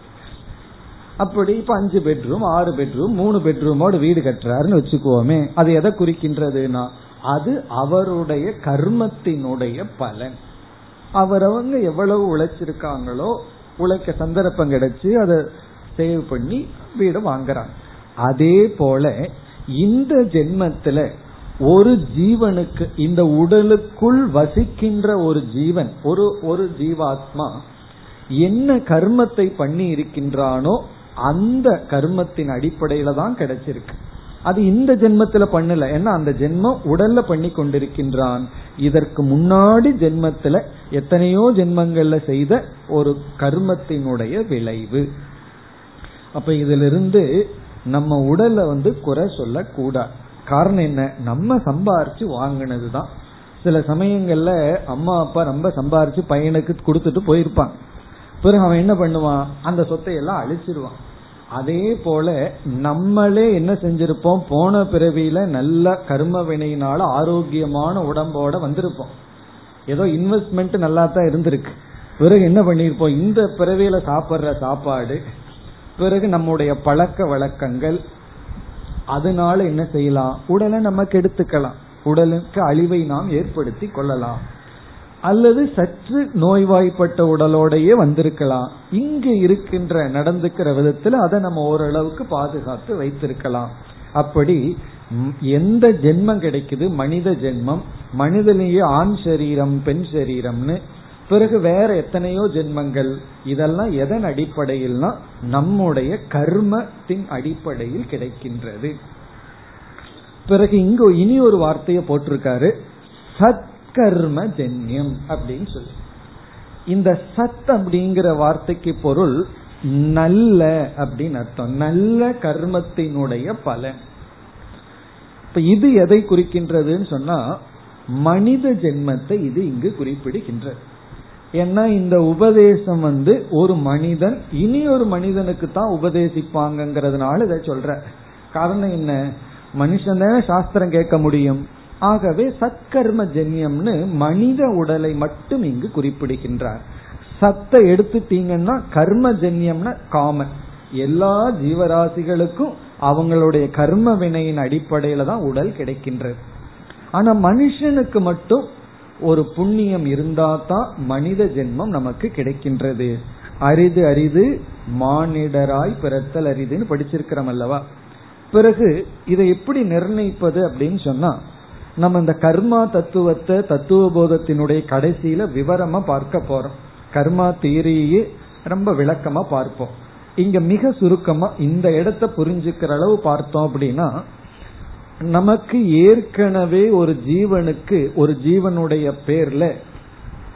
அப்படி இப்ப அஞ்சு பெட்ரூம் ஆறு பெட்ரூம் மூணு பெட்ரூமோட வீடு கட்டுறாருன்னு வச்சுக்கோமே அது எதை குறிக்கின்றதுன்னா அது அவருடைய கர்மத்தினுடைய பலன். அவரவங்க எவ்வளவு உழைச்சிருக்காங்களோ உழைக்க சந்தர்ப்பம் கிடைச்சு அதை சேவ் பண்ணி வீடு வாங்குறாங்க. அதே போல இந்த ஜென்மத்துல ஒரு ஜீவனுக்கு இந்த உடலுக்குள் வசிக்கின்ற ஒரு ஜீவன் ஒரு ஒரு ஜீவாத்மா என்ன கர்மத்தை பண்ணி இருக்கின்றானோ அந்த கர்மத்தின் அடிப்படையில தான் கிடைச்சிருக்கு. அது இந்த ஜென்மத்துல பண்ணல. ஏன்னா அந்த ஜென்மம் உடல்ல பண்ணி கொண்டிருக்கின்றான். இதற்கு முன்னாடி ஜென்மத்துல எத்தனையோ ஜென்மங்கள்ல செய்த ஒரு கர்மத்தினுடைய விளைவு. அப்ப இதுல இருந்து நம்ம உடலை வந்து குறை சொல்லக்கூடாது. காரணம் என்ன? நம்ம சம்பாரிச்சு வாங்கினதுதான். சில சமயங்கள்ல அம்மா அப்பா ரொம்ப சம்பாரிச்சு பையனுக்கு கொடுத்துட்டு போயிருப்பான். பிறகு அவன் என்ன பண்ணுவான்? அந்த சொத்தை எல்லாம் அழிச்சிருவான். அதே போல நம்மளே என்ன செஞ்சிருப்போம்? போன பிறவியில நல்ல கர்ம வினையினால ஆரோக்கியமான உடம்போட வந்திருப்போம். ஏதோ இன்வெஸ்ட்மெண்ட் நல்லா தான் இருந்திருக்கு. பிறகு என்ன பண்ணிருப்போம் இந்த பிறவியில சாப்பிட்ற சாப்பாடு பிறகு நம்முடைய பழக்க வழக்கங்கள் அதனால என்ன செய்யலாம்? உடலை நம்ம கெடுத்துக்கலாம். உடலுக்கு அழிவை நாம் ஏற்படுத்தி கொள்ளலாம். அல்லது சற்று நோய்வாய்ப்பட்ட உடலோடையே வந்திருக்கலாம். இங்கு இருக்கின்ற நடந்துக்கிற விதத்துல அதை நம்ம ஓரளவுக்கு பாதுகாத்து வைத்திருக்கலாம். அப்படி எந்த ஜென்மம் கிடைக்குது? மனித ஜென்மம். மனிதனையே ஆண் சரீரம் பெண் சரீரம்னு பிறகு வேற எத்தனையோ ஜென்மங்கள் இதெல்லாம் எதன் அடிப்படையில்னா நம்முடைய கர்மத்தின் அடிப்படையில் கிடைக்கின்றது. பிறகு இங்கு இனி ஒரு வார்த்தையை போட்டிருக்காரு சத் சத்கர்ம ஜென்யம் அப்படின்னு சொல்லி. இந்த சத் அப்படிங்கிற வார்த்தைக்கு பொருள் நல்ல அப்படின்னு அர்த்தம். நல்ல கர்மத்தினுடைய பலன். இப்ப இது எதை குறிக்கின்றதுன்னு சொன்னா மனித ஜென்மத்தை இது இங்கு குறிப்பிடுகின்றது. ஏன்னா இந்த உபதேசம் வந்து ஒரு மனிதன் இனி ஒரு மனிதனுக்கு தான் உபதேசிப்பாங்கிறதுனால இதை சொல்ற. காரணம் என்ன? மனுஷன் தானே சாஸ்திரம் கேட்க முடியும். ஆகவே சத்கர்ம ஜென்யம்னு மனித உடலை மட்டும் இங்கு குறிப்பிடுகின்றார். சத்தை எடுத்துட்டீங்கன்னா கர்ம ஜென்யம்னா காமன். எல்லா ஜீவராசிகளுக்கும் அவங்களுடைய கர்ம வினையின் அடிப்படையில தான் உடல் கிடைக்கின்றது. ஆனா மனுஷனுக்கு மட்டும் ஒரு புண்ணியம் இருந்தாதான் மனித ஜென்மம் நமக்கு கிடைக்கின்றது. அரிது அரிது மானிடராய் பிறத்தல் அரிதுன்னு படிச்சிருக்கிறோம் அல்லவா? பிறகு இதை எப்படி நிர்ணயிப்பது அப்படின்னு சொன்னா நம்ம இந்த கர்மா தத்துவத்தை தத்துவ போதத்தினுடைய கடைசியில விவரமா பார்க்க போறோம். கர்மா தீரியே ரொம்ப விளக்கமா பார்ப்போம். இங்க மிக சுருக்கமா இந்த இடத்த புரிஞ்சுக்கிற அளவு பார்த்தோம் அப்படின்னா நமக்கு ஏற்கனவே ஒரு ஜீவனுக்கு ஒரு ஜீவனுடைய பேர்ல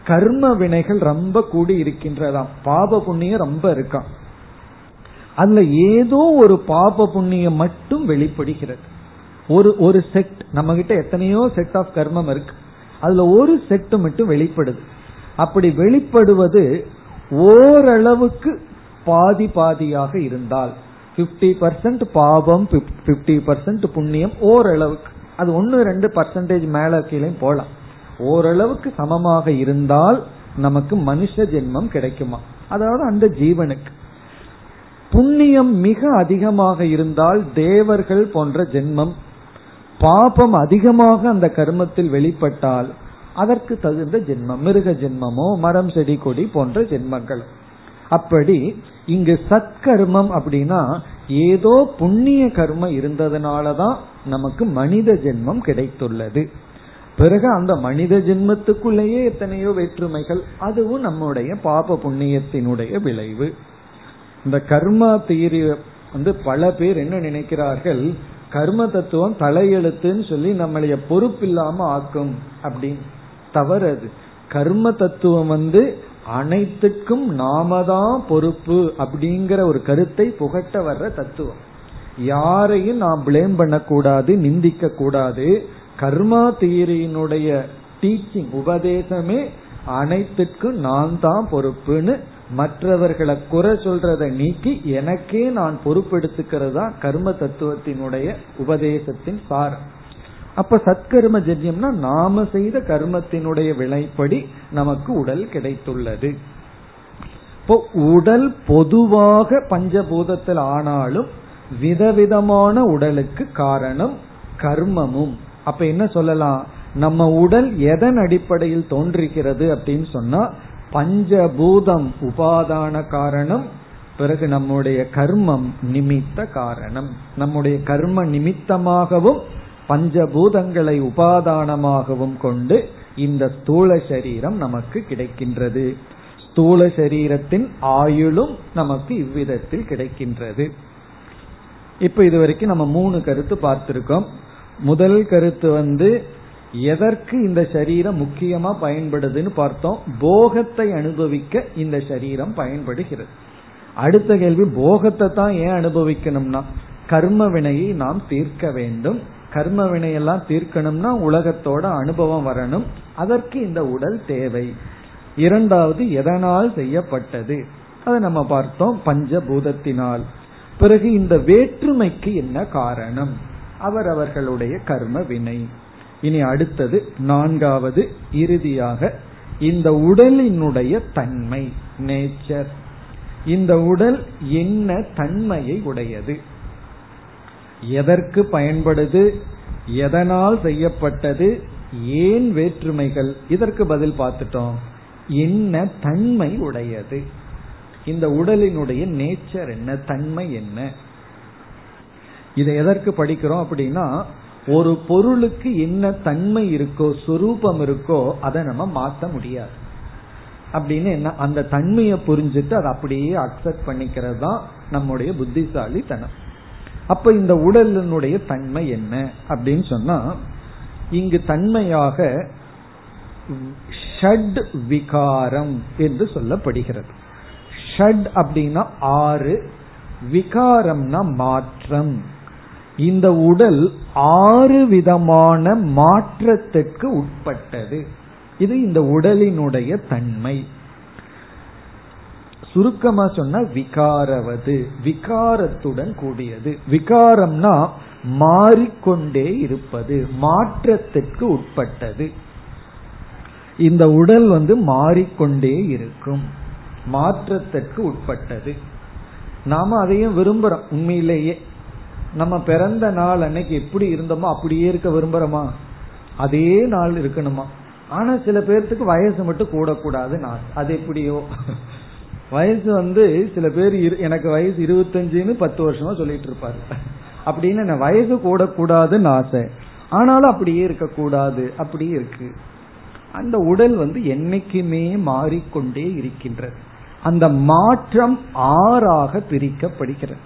கர்ம வினைகள் ரொம்ப கூடி இருக்கின்றதாம். பாப புண்ணியம் ரொம்ப இருக்கான் அதுல ஏதோ ஒரு பாப புண்ணியம் மட்டும் வெளிப்படுகிறது. ஒரு ஒரு செட் நம்ம கிட்ட எத்தனையோ செட் ஆஃப் கர்மம் இருக்கு. அதுல ஒரு செட் மட்டும் வெளிப்படுது. அப்படி வெளிப்படுவது ஓரளவுக்கு பாதி பாதியாக இருந்தால் பிப்டி பர்சன்ட் பாவம் பிப்டி பர்சன்ட் புண்ணியம் ஓரளவுக்கு. அது ஒன்னு ரெண்டு பர்சன்டேஜ் மேல கீழே போலாம். ஓரளவுக்கு சமமாக இருந்தால் நமக்கு மனுஷ ஜென்மம் கிடைக்குமா? அதாவது அந்த ஜீவனுக்கு. புண்ணியம் மிக அதிகமாக இருந்தால் தேவர்கள் போன்ற ஜென்மம் பாபம் அதிகமாக அந்த கர்மத்தில் வெளிப்பட்டால் அதற்கு தகுந்த ஜென்மம் மிருக ஜென்மமோ மரம் செடி கொடி போன்ற ஜென்மங்கள். அப்படி இங்கு சத்கர்மம் அப்படின்னா ஏதோ புண்ணிய கர்மம் இருந்ததுனாலதான் நமக்கு மனித ஜென்மம் கிடைத்துள்ளது. பிறகு அந்த மனித ஜென்மத்துக்குள்ளேயே எத்தனையோ வேற்றுமைகள் அதுவும் நம்முடைய பாப புண்ணியத்தினுடைய விளைவு. இந்த கர்மா தீரி வந்து பல பேர் என்ன நினைக்கிறார்கள் கர்ம தத்துவம் தலையெழுத்துன்னு சொல்லி நம்மளைய பொறுப்பில்லாம ஆக்கும் அப்படின்னு. தவறு அது. கர்ம தத்துவம் வந்து அனைத்துக்கும் நாம தான் பொறுப்பு அப்படிங்கிற ஒரு கருத்தை புகட்ட வர்ற தத்துவம். யாரையும் நாம் பிளேம் பண்ணக்கூடாது நிந்திக்க கூடாது கர்மா தீரியினுடைய டீச்சிங் உபதேசமே அனைத்துக்கும் நான் தான் பொறுப்புன்னு மற்றவர்களை குறை சொல்றத நீக்கி எனக்கே நான் பொறுப்பெடுத்துக்கிறது தான் கர்ம தத்துவத்தினுடைய உபதேசத்தின் சாரம். அப்ப சத்கர்ம ஜென்யம்னா நாம செய்த கர்மத்தினுடைய விளைப்படி நமக்கு உடல் கிடைத்துள்ளது. இப்போ உடல் பொதுவாக பஞ்சபூதத்தில் ஆனாலும் விதவிதமான உடலுக்கு காரணம் கர்மமும். அப்ப என்ன சொல்லலாம்? நம்ம உடல் எதன் அடிப்படையில் தோன்றுகிறது அப்படின்னு சொன்னா பஞ்சபூதம் உபாதான காரணம் பிறகு நம்முடைய கர்மம் நிமித்த காரணம். நம்முடைய கர்ம நிமித்தமாகவும் பஞ்சபூதங்களை உபாதானமாகவும் கொண்டு இந்த ஸ்தூல சரீரம் நமக்கு கிடைக்கின்றது. ஸ்தூல சரீரத்தின் ஆயுளும் நமக்கு இவ்விதத்தில் கிடைக்கின்றது. இப்ப இதுவரைக்கும் நம்ம மூணு கருத்து பார்த்திருக்கோம். முதல் கருத்து வந்து எதற்கு இந்த சரீரம் முக்கியமா பயன்படுதுன்னு பார்த்தோம். போகத்தை அனுபவிக்க இந்த சரீரம் பயன்படுகிறது. அடுத்த கேள்வி போகத்தை தான் ஏன் அனுபவிக்கணும்னா கர்ம வினையை நாம் தீர்க்க வேண்டும். கர்ம வினையெல்லாம் தீர்க்கணும்னா உலகத்தோட அனுபவம் வரணும். அதற்கு இந்த உடல் தேவை. இரண்டாவது எதனால் செய்யப்பட்டது? அதை நம்ம பார்த்தோம் பஞ்சபூதத்தினால். பிறகு இந்த வேற்றுமைக்கு என்ன காரணம்? அவரவர்களுடைய கர்ம வினை இனி அடுத்தது நான்காவது இறுதியாக இந்த உடலினுடைய தன்மை நேச்சர் இந்த உடல் என்ன தன்மையை உடையது? எதற்கு பயன்படுது? எதனால் செய்யப்பட்டது? ஏன் வேற்றுமைகள்? இதற்கு பதில் பார்த்துட்டோம். என்ன தன்மை உடையது? இந்த உடலினுடைய நேச்சர் என்ன? தன்மை என்ன? இதை எதற்கு படிக்கிறோம் அப்படின்னா ஒரு பொருளுக்கு என்ன தன்மை இருக்கோ சுரூபம் இருக்கோ அதை நம்ம மாற்ற முடியாது. அப்படின்னு என்ன அந்த தன்மையை புரிஞ்சுட்டு அதை அப்படியே அக்செப்ட் பண்ணிக்கிறது தான் நம்முடைய புத்திசாலித்தனம். அப்ப இந்த உடலினுடைய தன்மை என்ன? அப்படின்னு சொன்னா இங்கு தன்மையாக ஷட் விகாரம் என்று சொல்லப்படுகிறது. ஷட் அப்படின்னா ஆறு விகாரம்னா மாற்றம். இந்த உடல் ஆறு விதமான மாற்றத்திற்கு உட்பட்டது. இது இந்த உடலினுடைய தன்மை. சுருக்கமா சொன்னா விகாரவது விகாரத்துடன் கூடியது. விகாரம்னா மாறிக்கொண்டே இருப்பது மாற்றத்திற்கு உட்பட்டது. இந்த உடல் வந்து மாறிக்கொண்டே இருக்கும் மாற்றத்திற்கு உட்பட்டது. நாம அதையும் விரும்புறோம் உண்மையிலேயே. நம்ம பிறந்த நாள் அன்னைக்கு எப்படி இருந்தோமோ அப்படியே இருக்க விரும்புறோமா? அதே நாள் இருக்கணுமா? ஆனா சில பேர்த்துக்கு வயசு மட்டும் கூடக்கூடாதுன்னு அது எப்படியோ? வயசு வந்து சில பேர் எனக்கு வயசு இருபத்தஞ்சுன்னு பத்து வருஷமா சொல்லிட்டு இருப்பாரு. அப்படின்னு வயசு கூடக்கூடாதுன்னு ஆசை. ஆனாலும் அப்படியே இருக்கக்கூடாது. அப்படியே இருக்கு. அந்த உடல் வந்து என்னைக்குமே மாறிக்கொண்டே இருக்கின்றது. அந்த மாற்றம் ஆறாக பிரிக்கப்படுகிறது.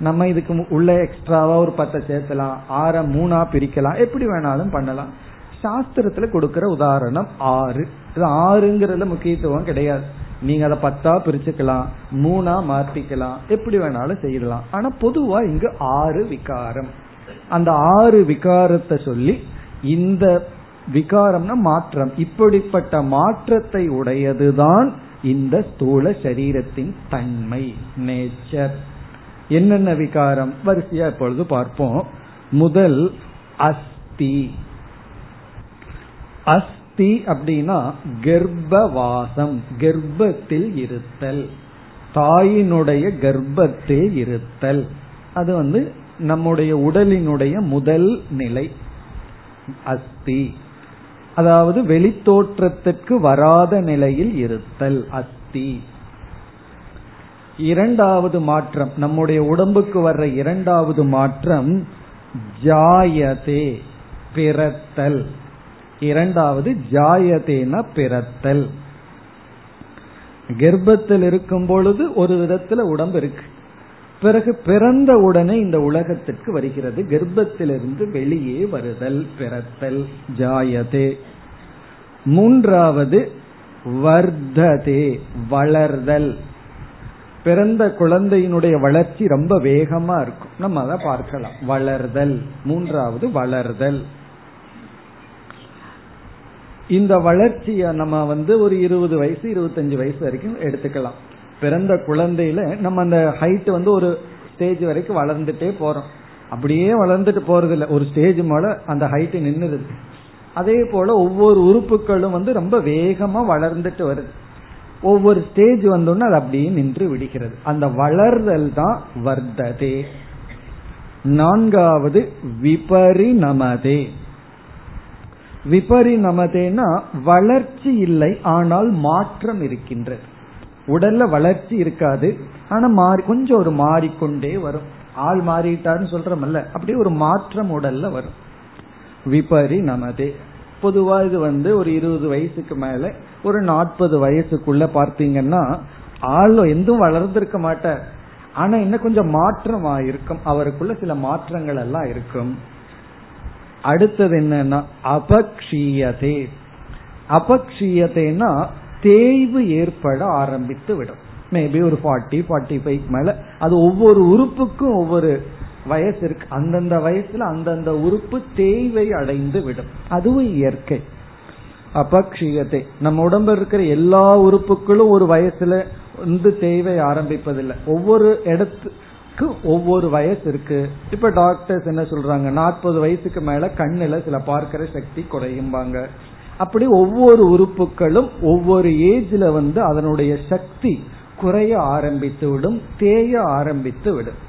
நம்ம இதுக்கு உள்ள எக்ஸ்ட்ராவா ஒரு பத்தை சேர்த்தலாம். ஆற மூணா பிரிக்கலாம். எப்படி வேணாலும் பண்ணலாம். சாஸ்திரத்துல கொடுக்கிற உதாரணம் ஆறு. இது ஆறுங்கிறதுல முக்கியத்துவம் கிடையாது. நீங்க அதை பத்தா பிரிச்சுக்கலாம் மூணா மாத்திக்கலாம் எப்படி வேணாலும் செய்யலாம். ஆனா பொதுவா இங்கு ஆறு விகாரம். அந்த ஆறு விகாரத்தை சொல்லி இந்த விகாரம்னா மாற்றம். இப்படிப்பட்ட மாற்றத்தை உடையதுதான் இந்த ஸ்தூல சரீரத்தின் தன்மை நேச்சர் என்னென்ன விகாரம்? வரிசையா இப்பொழுது பார்ப்போம். முதல் அஸ்தி. அஸ்தி அப்படின்னா கர்ப்பவாசம் கர்ப்பத்தில் இருத்தல். தாயினுடைய கர்ப்பத்தில் இருத்தல். அது வந்து நம்முடைய உடலினுடைய முதல் நிலை அஸ்தி. அதாவது வெளித்தோற்றத்திற்கு வராத நிலையில் இருத்தல் அஸ்தி. இரண்டாவது மாற்றம் நம்முடைய உடம்புக்கு வர்ற இரண்டாவது மாற்றம் ஜாயதே பிறத்தல். இரண்டாவது ஜாயதேன பிறத்தல். கர்ப்பத்தில் இருக்கும் பொழுது ஒரு விதத்துல உடம்பு இருக்கு. பிறகு பிறந்த உடனே இந்த உலகத்திற்கு வருகிறது. கர்ப்பத்திலிருந்து வெளியே வருதல் பிறத்தல் ஜாயதே. மூன்றாவது வர்ததே வளர்தல். பிறந்த குழந்தையினுடைய வளர்ச்சி ரொம்ப வேகமா இருக்கும். நம்ம அதை பார்க்கலாம். வளர்தல். மூன்றாவது வளர்தல். இந்த வளர்ச்சிய நம்ம வந்து ஒரு இருபது வயசு இருபத்தஞ்சு வயசு வரைக்கும் எடுத்துக்கலாம். பிறந்த குழந்தையில நம்ம அந்த ஹைட் வந்து ஒரு ஸ்டேஜ் வரைக்கும் வளர்ந்துட்டே போறோம். அப்படியே வளர்ந்துட்டு போறது இல்லை ஒரு ஸ்டேஜ் மேல அந்த ஹைட் நின்றுது அதே போல ஒவ்வொரு உறுப்புகளும் வந்து ரொம்ப வேகமா வளர்ந்துட்டு வருது. ஒவ்வொரு ஸ்டேஜ் வந்தோடனே அது அப்படியே நின்று விடுகிறது. அந்த வளர்தல் தான் வர்த்ததே. நான்காவது விபரிணமதே. விபரிணமதேனா வளர்ச்சி இல்லை ஆனால் மாற்றம் இருக்கின்றது. உடல்ல வளர்ச்சி இருக்காது ஆனா மாறி கொஞ்சம் ஒரு மாறிக்கொண்டே வரும். ஆள் மாறிட்டாருன்னு சொல்றமல்ல அப்படியே ஒரு மாற்றம் உடல்ல வரும். விபரி நமதே பொதுவா இது வந்து ஒரு இருபது வயசுக்கு மேல ஒரு நாற்பது வயசுக்குள்ள பார்த்தீங்கன்னா ஆள் எந்தும் வளர்ந்திருக்க மாட்டார். ஆனா இன்னும் கொஞ்சம் மாற்றம் இருக்கும் அவருக்குள்ள சில மாற்றங்கள் எல்லாம் இருக்கும். அடுத்தது என்னன்னா அபக்ஷீயதே. அபக்ஷீயத்தைனா தேய்வு ஏற்பட ஆரம்பித்து விடும். மேபி ஒரு ஃபார்ட்டி ஃபார்ட்டி ஃபைவ் மேல. அது ஒவ்வொரு உறுப்புக்கும் ஒவ்வொரு வயசு இருக்கு. அந்தந்த வயசுல அந்தந்த உறுப்பு தேய்வை அடைந்து விடும். அதுவும் இயற்கை. அபக்ஷீயத்தை நம்ம உடம்பு இருக்கிற எல்லா உறுப்புகளும் ஒரு வயசுல வந்து தேய்வை ஆரம்பிப்பதில்லை. ஒவ்வொரு இடத்து இடத்துக்கு ஒவ்வொரு வயசு இருக்கு. இப்ப டாக்டர்ஸ் என்ன சொல்றாங்க? நாற்பது வயசுக்கு மேல கண்ணுல சில பார்க்கிற சக்தி குறையும்பாங்க. அப்படி ஒவ்வொரு உறுப்புகளும் ஒவ்வொரு ஏஜ்ல வந்து அதனுடைய சக்தி குறைய ஆரம்பித்து விடும் தேய ஆரம்பித்து விடும்.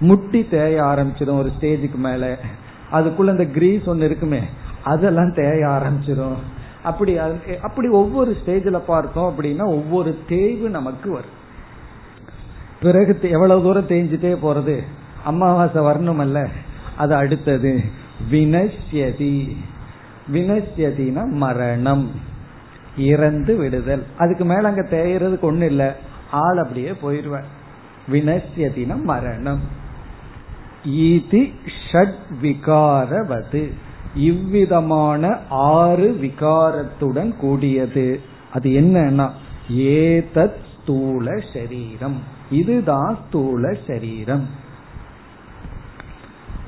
முட்டி தேய ஆரம்பிச்சிடும் ஒரு ஸ்டேஜுக்கு மேல. அதுக்குள்ள இந்த கிரீஸ் ஒன்னு இருக்குமே அதெல்லாம் தேய ஆரம்பிச்சிடும் அப்படி அப்படி ஒவ்வொரு ஸ்டேஜில் பார்த்தோம் அப்படின்னா ஒவ்வொரு தேய்வு நமக்கு வரும். பிறகு எவ்வளவு தூரம் தேஞ்சிட்டே போறது? அமாவாசை வரணும் அல்ல அது அடுத்தது. வினஷ்யதி. வினஷ்யதினா மரணம். இறந்து விடுதல். அதுக்கு மேல அங்க தேயறதுக்கு ஒண்ணு இல்ல. ஆள் அப்படியே போயிருவேன் வினஷ்யதினா மரணம். ஈதி ஷட் விகாரவது. இவ்விதமான ஆறு விகாரத்துடன் கூடியது. அது என்னன்னா ஏதத் ஸ்தூல சரீரம். இதுதான் ஸ்தூல சரீரம்.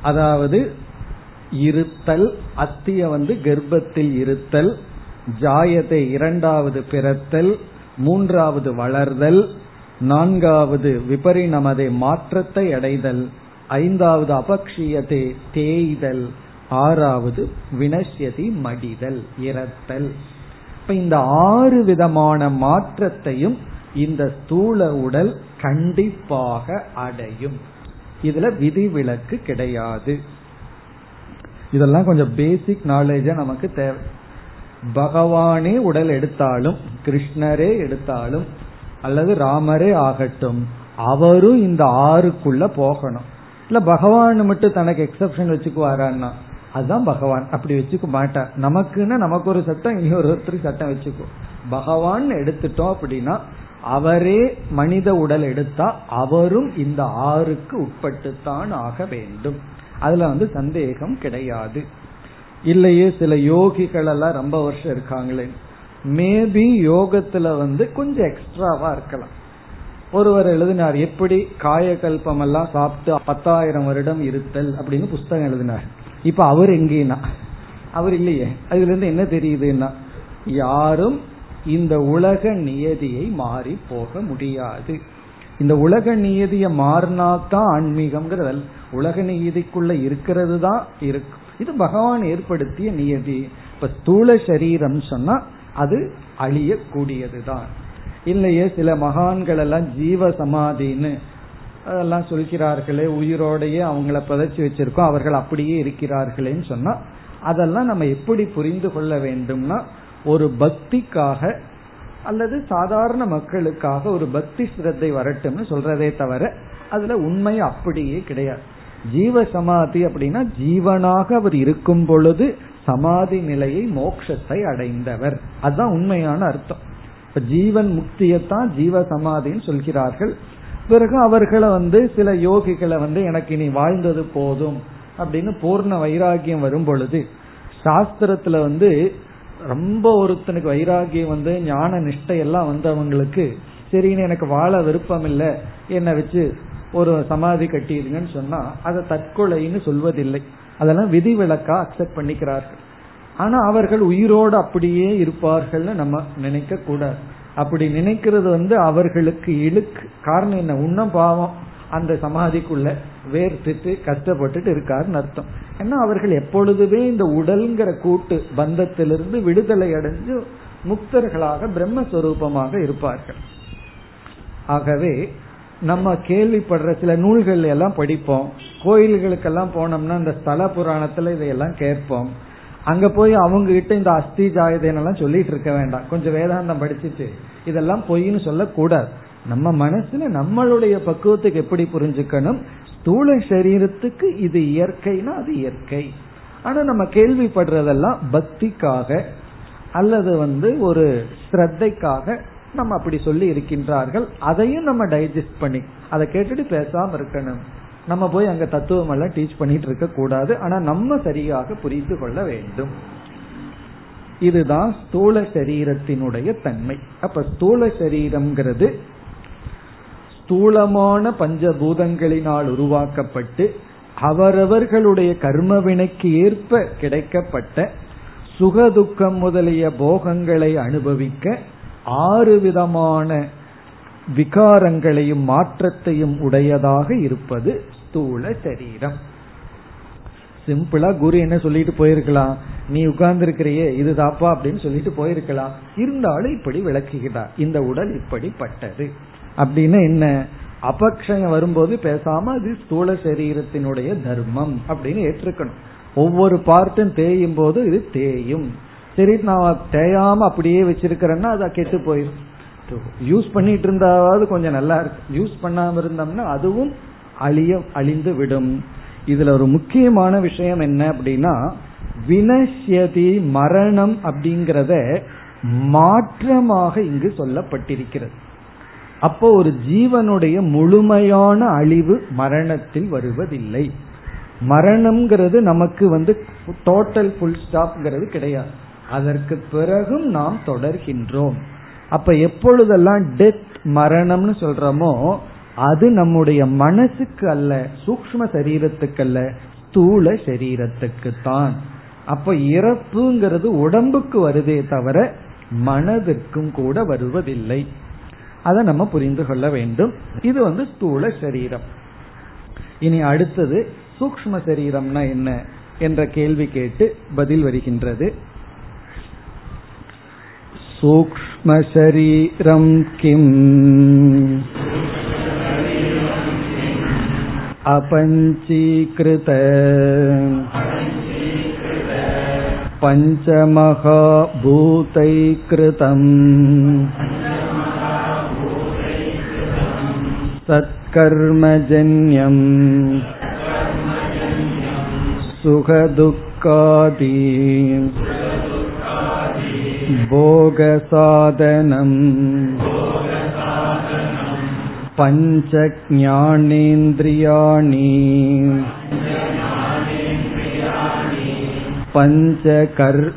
அதாவது இருத்தல் அத்திய வந்து கர்ப்பத்தில் இருத்தல் ஜாயத்தை இரண்டாவது பிறத்தல் மூன்றாவது வளர்தல் நான்காவது விபரிணமதை மாற்றத்தை அடைதல் ஐந்தாவது அபக்ஷியத்தை தேய்தல் ஆறாவது வினஷ்யதி மடிதல் இறத்தல் இப்ப இந்த ஆறு விதமான மாற்றத்தையும் இந்த ஸ்தூல உடல் கண்டிப்பாக அடையும். இதுல விதிவிலக்கு கிடையாது. இதெல்லாம் கொஞ்சம் பேசிக் நாலேஜ நமக்கு தேவை. பகவானே உடல் எடுத்தாலும் கிருஷ்ணரே எடுத்தாலும் அல்லது ராமரே ஆகட்டும் அவரும் இந்த ஆறுக்குள்ள போகணும். இல்ல பகவான் மட்டும் தனக்கு எக்ஸப்ஷன் வச்சுக்குவாரான்னா அதுதான் பகவான். அப்படி வச்சுக்க மாட்டார். நமக்குன்னு நமக்கு ஒரு சட்டம் இனி ஒருத்தருக்கு சட்டம் வச்சுக்கோ பகவான் எடுத்துட்டோம் அப்படின்னா அவரே மனித உடல் எடுத்தா அவரும் இந்த ஆறுக்கு உட்பட்டுத்தான் ஆக வேண்டும். அதுல வந்து சந்தேகம் கிடையாது. இல்லையே சில யோகிகள் எல்லாம் ரொம்ப வருஷம் இருக்காங்களே. மேபி யோகத்துல வந்து கொஞ்சம் எக்ஸ்ட்ராவா இருக்கலாம். ஒருவர் எழுதினார் எப்படி காயகல்பம் எல்லாம் சாப்பிட்டு பத்தாயிரம் வருடம் இருத்தல் அப்படின்னு புஸ்தகம் எழுதினார். இப்ப அவர் எங்கேனா அவர் இல்லையே. அதுல இருந்து என்ன தெரியுதுன்னா யாரும் இந்த உலக நியதியை மாறி போக முடியாது. இந்த உலக நியதியை மாறினாதான் ஆன்மீகம்ங்கிறது. உலக நியதிக்குள்ள இருக்கிறது தான் இருக்கும் இது பகவான் ஏற்படுத்திய நியதி. இப்ப ஸ்தூல சரீரம் சொன்னா அது அழியக்கூடியதுதான். இல்லையே சில மகான்கள் எல்லாம் ஜீவ சமாதின்னு அதெல்லாம் சொல்கிறார்களே உயிரோடையே அவங்கள புதைச்சி வச்சிருக்கோம் அவர்கள் அப்படியே இருக்கிறார்களேன்னு சொன்னா அதெல்லாம் நம்ம எப்படி புரிந்து கொள்ள வேண்டும்னா ஒரு பக்திக்காக அல்லது சாதாரண மக்களுக்காக ஒரு பக்தி சிரத்தை வரட்டும்னு சொல்றதே தவிர அதுல உண்மை அப்படியே கிடையாது. ஜீவ சமாதி அப்படின்னா ஜீவனாக அவர் இருக்கும் பொழுது சமாதி நிலையை மோட்சத்தை அடைந்தவர். அதுதான் உண்மையான அர்த்தம். இப்ப ஜீவன் முக்தியத்தான் ஜீவ சமாதின்னு சொல்கிறார்கள். பிறகு அவர்களை வந்து சில யோகிகளை வந்து எனக்கு இனி வாழ்ந்தது போதும் அப்படின்னு பூர்ண வைராகியம் வரும் பொழுது சாஸ்திரத்துல வந்து ரொம்ப ஒருத்தனுக்கு வைராகியம் வந்து ஞான நிஷ்டை எல்லாம் வந்தவங்களுக்கு சரின்னு எனக்கு வாழ விருப்பம் இல்லை என்னை வச்சு ஒரு சமாதி கட்டிடுங்கன்னு சொன்னா அதை தற்கொலைன்னு சொல்வதில்லை. அதெல்லாம் விதிவிலக்கா அக்செப்ட் பண்ணிக்கிறார்கள். ஆனா அவர்கள் உயிரோடு அப்படியே இருப்பார்கள்னு நம்ம நினைக்க கூடாது. அப்படி நினைக்கிறது வந்து அவர்களுக்கு இழுக்கு. காரணம் என்ன? உன்னும் பாவம். அந்த சமாதிக்குள்ள வேர்த்துட்டு கஷ்டப்பட்டுட்டு இருக்காருன்னு அர்த்தம். ஏன்னா அவர்கள் எப்பொழுதுமே இந்த உடல்ங்கிற கூட்டு பந்தத்திலிருந்து விடுதலை அடைஞ்சு முக்தர்களாக பிரம்மஸ்வரூபமாக இருப்பார்கள். ஆகவே நம்ம கேள்விப்படுற சில நூல்கள் எல்லாம் படிப்போம். கோயில்களுக்கெல்லாம் போனோம்னா இந்த ஸ்தல புராணத்துல இதையெல்லாம் கேட்போம். அங்க போய் அவங்க கிட்ட இந்த அஸ்தி ஜாயதேனெல்லாம் சொல்லிட்டு இருக்க வேண்டாம். கொஞ்சம் வேதாந்தம் படிச்சுட்டு இதெல்லாம் பொய்ன்னு சொல்லக்கூடாது. நம்ம மனசுல நம்மளுடைய பக்குவத்துக்கு எப்படி புரிஞ்சுக்கணும்? ஸ்தூல சரீரத்துக்கு இது இயற்கைனா அது இயற்கை. ஆனா நம்ம கேள்விப்படுறதெல்லாம் பக்திக்காக அல்லது வந்து ஒரு ஸ்ரத்தைக்காக நம்ம அப்படி சொல்லி இருக்கின்றார்கள். அதையும் நம்ம டைஜஸ்ட் பண்ணி அதை கேட்டுட்டு பேசாம இருக்கணும். நம்ம போய் அங்க தத்துவம் எல்லாம் டீச் பண்ணிட்டு இருக்க கூடாது. ஆனா நம்ம சரியாக புரிந்து கொள்ள வேண்டும். இதுதான் ஸ்தூல சரீரத்தினுடைய தன்மை. அப்ப ஸ்தூல சரீரம்ங்கிறது ஸ்தூலமான பஞ்சபூதங்களினால் உருவாக்கப்பட்டு அவரவர்களுடைய கர்ம வினைக்கு ஏற்ப கிடைக்கப்பட்ட சுகதுக்கம் முதலிய போகங்களை அனுபவிக்க ஆறு விதமான விகாரங்களையும் மாற்றத்தையும் உடையதாக இருப்பது ஸ்தூல சரீரம். சிம்பிளா குரு என்ன சொல்லிட்டு போயிருக்கலாம். நீ உட்கார்ந்து இருக்கிறியே இது தாப்பா அப்படின்னு சொல்லிட்டு போயிருக்கலாம். இருந்தாலும் இப்படி விளக்குகிறார். இந்த உடல் இப்படிப்பட்டது. அப்படின்னா என்ன? அபக்ஷயம் வரும்போது பேசாம அது ஸ்தூல சரீரத்தினுடைய தர்மம் அப்படின்னு ஏற்றுக்கணும். ஒவ்வொரு பார்ட்டும் தேயும் போது இது தேயும். சரி நான் தேயாம அப்படியே வச்சிருக்கிறேன்னா அது கெட்டு போயிடும் யூஸ் பண்ணிட்டு இருந்தாவது கொஞ்சம் நல்லா இருக்கு. யூஸ் பண்ணாம இருந்தோம்னா அதுவும் அழிய அழிந்து விடும். இதுல ஒரு முக்கியமான விஷயம் என்ன அப்படின்னா வினஷ்யதி மரணம் அப்படிங்கறத மாற்றமாக இங்கு சொல்லப்பட்டிருக்கிறது. அப்போ ஒரு ஜீவனுடைய முழுமையான அழிவு மரணத்தில் வருவதில்லை. மரணம்ங்கிறது நமக்கு வந்து டோட்டல் ஃபுல் ஸ்டாப்ங்கிறது கிடையாது. அதற்கு பிறகும் நாம் தொடர்கின்றோம். அப்ப எப்பொழுதெல்லாம் டெத் மரணம்னு சொல்றோமோ அது நம்முடைய மனசுக்கு அல்ல சூக்ம சரீரத்துக்கு அல்ல ஸ்தூல சரீரத்துக்கு தான் அப்ப இறப்புங்கிறது உடம்புக்கு வருதே தவிர மனதிற்கும் கூட வருவதில்லை. அதை நம்ம புரிந்து கொள்ள வேண்டும் இது வந்து ஸ்தூல சரீரம் இனி அடுத்தது சூக்ம சரீரம்னா என்ன என்ற கேள்வி கேட்டு பதில் வருகின்றது सूक्ष्मशरीरं किम् अपञ्चीकृत पञ्चमहाभूतैकृतम् सत्कर्मजन्यम् सुखदुःखादि भोगसाधनम् पञ्चज्ञानेन्द्रियाणि पञ्चकर्मेन्द्रियाणि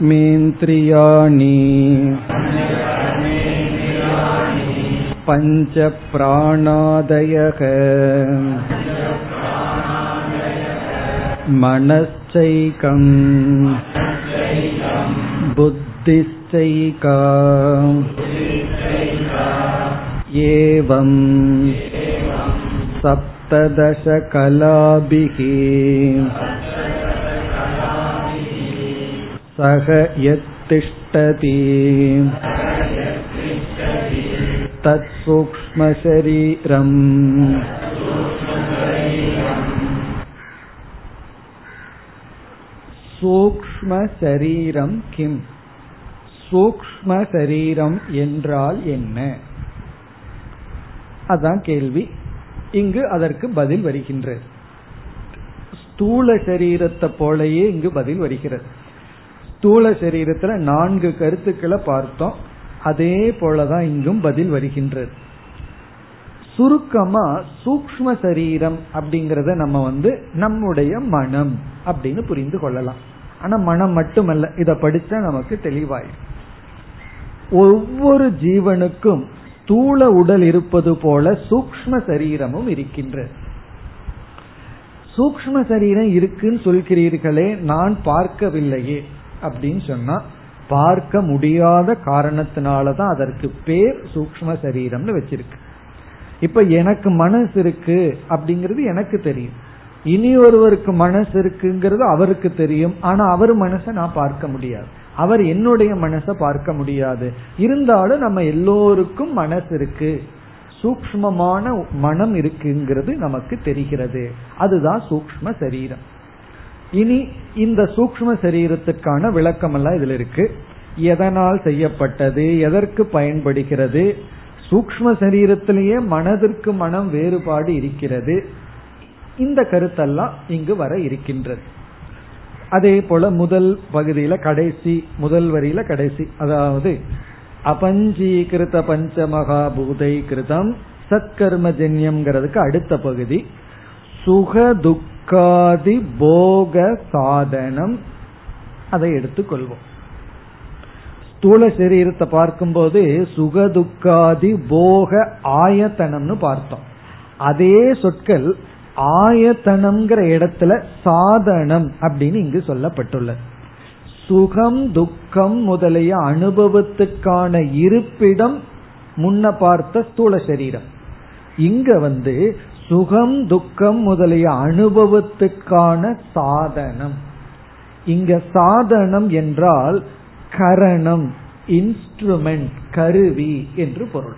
पञ्चप्राणादयः मनश्चैकम् बुद्धिश्चैका एवम् सप्तदशकलाभिः सह यत्तिष्ठति तत्सूक्ष्मशरीरम् சூக்ம சரீரம் கிம் சூக்ம சரீரம் என்றால் என்ன அதான் கேள்வி இங்கு அதற்கு பதில் வருகின்றது ஸ்தூல சரீரத்தை போலயே இங்கு பதில் வருகிறது ஸ்தூல சரீரத்துல நான்கு கருத்துக்களை பார்த்தோம் அதே போலதான் இங்கும் பதில் வருகின்றது. சுருக்கமா சூக்ம சரீரம் அப்படிங்கறத நம்ம வந்து நம்முடைய மனம் அப்படின்னு புரிந்து கொள்ளலாம். ஆனா மனம் மட்டுமல்ல இதை படிச்சா நமக்கு தெளிவாயிடும். ஒவ்வொரு ஜீவனுக்கும் ஸ்தூல உடல் இருப்பது போல சூக்ம சரீரமும் இருக்கின்றது. சூக்ம சரீரம் இருக்குன்னு சொல்கிறீர்களே நான் பார்க்கவில்லையே அப்படின்னு சொன்னா பார்க்க முடியாத காரணத்தினாலதான் அதற்கு பேர் சூக்ம சரீரம்னு வச்சிருக்கு. இப்ப எனக்கு மனசு இருக்கு அப்படிங்கிறது எனக்கு தெரியும். இனி ஒருவருக்கு மனசு இருக்குங்கிறது அவருக்கு தெரியும். ஆனா அவர் மனசை நான் பார்க்க முடியாது. அவர் என்னுடைய மனசை பார்க்க முடியாது. இருந்தாலும் நம்ம எல்லோருக்கும் மனசு இருக்கு. சூக்மமான மனம் இருக்குங்கிறது நமக்கு தெரிகிறது. அதுதான் சூக்ம சரீரம். இனி இந்த சூக்ம சரீரத்துக்கான விளக்கம் எல்லாம் இதுல இருக்கு. எதனால் செய்யப்பட்டது எதற்கு பயன்படுகிறது சூக்ம சரீரத்திலேயே மனதிற்கு மனம் வேறுபாடு இருக்கிறது. இந்த கருத்தெல்லாம் இங்கு வர இருக்கின்றது. அதே போல முதல் பகுதியில கடைசி முதல் வரியில கடைசி அதாவது அபஞ்சீகிருத பஞ்சமகா பூதை கிருதம் சத்கர்மஜன்யம்ங்கிறதுக்கு அடுத்த பகுதி சுக துக்காதி போக சாதனம். அதை எடுத்துக்கொள்வோம் ஸ்தூல சரீரத்தை பார்க்கும்போது சுகதுக்காதி போக ஆயத்தனம்னு பார்த்தோம். அதே சொற்கள் ஆயத்தனம்ங்கிற இடத்துல சாதனம் அப்படின்னு இங்கு சொல்லப்பட்டுள்ளது. சுகம் துக்கம் முதலிய அனுபவத்துக்கான இருப்பிடம் முன்ன பார்த்த ஸ்தூல சரீரம். இங்க வந்து சுகம் துக்கம் முதலிய அனுபவத்துக்கான சாதனம். இங்க சாதனம் என்றால் கரணம் இன்ஸ்ட்ருமெண்ட் கருவி என்று பொருள்.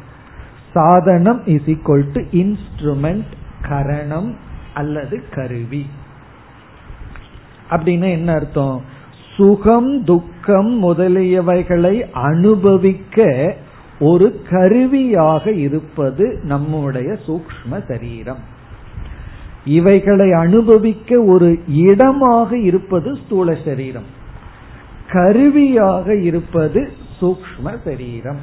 சாதனம் இஸ் ஈக்வல் டு இன்ஸ்ட்ருமெண்ட் கரணம் அல்லது கருவி. அப்படின்னா என்ன அர்த்தம்? சுகம் துக்கம் முதலியவைகளை அனுபவிக்க ஒரு கருவியாக இருப்பது நம்முடைய சூக்ம சரீரம். இவைகளை அனுபவிக்க ஒரு இடமாக இருப்பது ஸ்தூல சரீரம். கருவியாக இருப்பது சூக்ம சரீரம்.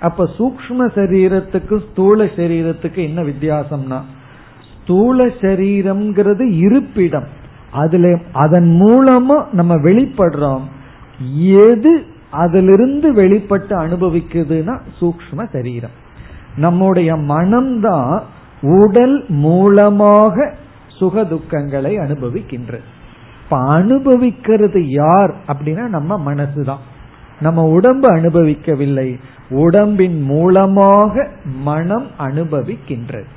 அப்ப சூக்ம சரீரத்துக்கு ஸ்தூல சரீரத்துக்கு என்ன வித்தியாசம்னா ஸ்தூல சரீரம்ங்கிறது இருப்பிடம். அதுல அதன் மூலமா நம்ம வெளிப்படுறோம். எது அதிலிருந்து வெளிப்பட்டு அனுபவிக்குதுன்னா சூக்ம சரீரம். நம்முடைய மனம்தான் உடல் மூலமாக சுக துக்கங்களை அனுபவிக்கின்றது இப்ப அனுபவிக்கிறது யார் அப்படின்னா நம்ம மனசுதான் நம்ம உடம்பு அனுபவிக்கவில்லை. உடம்பின் மூலமாக மனம் அனுபவிக்கின்றது.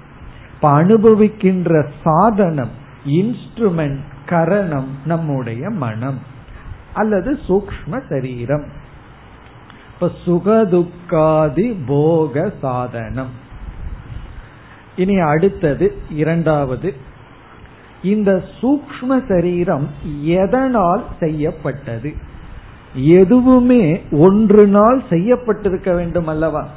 இப்ப அனுபவிக்கின்ற சாதனம் இன்ஸ்ட்ருமெண்ட் கரணம் நம்முடைய மனம் அல்லது சூக்ம சரீரம். இப்ப சுகதுக்காதி போக சாதனம். இனி அடுத்தது இரண்டாவது. இந்த சூக்ம சரீரம் எதனால் செய்யப்பட்டது? எதுவுமே ஒன்று நாள் செய்யப்பட்டிருக்க வேண்டும் அல்லவா?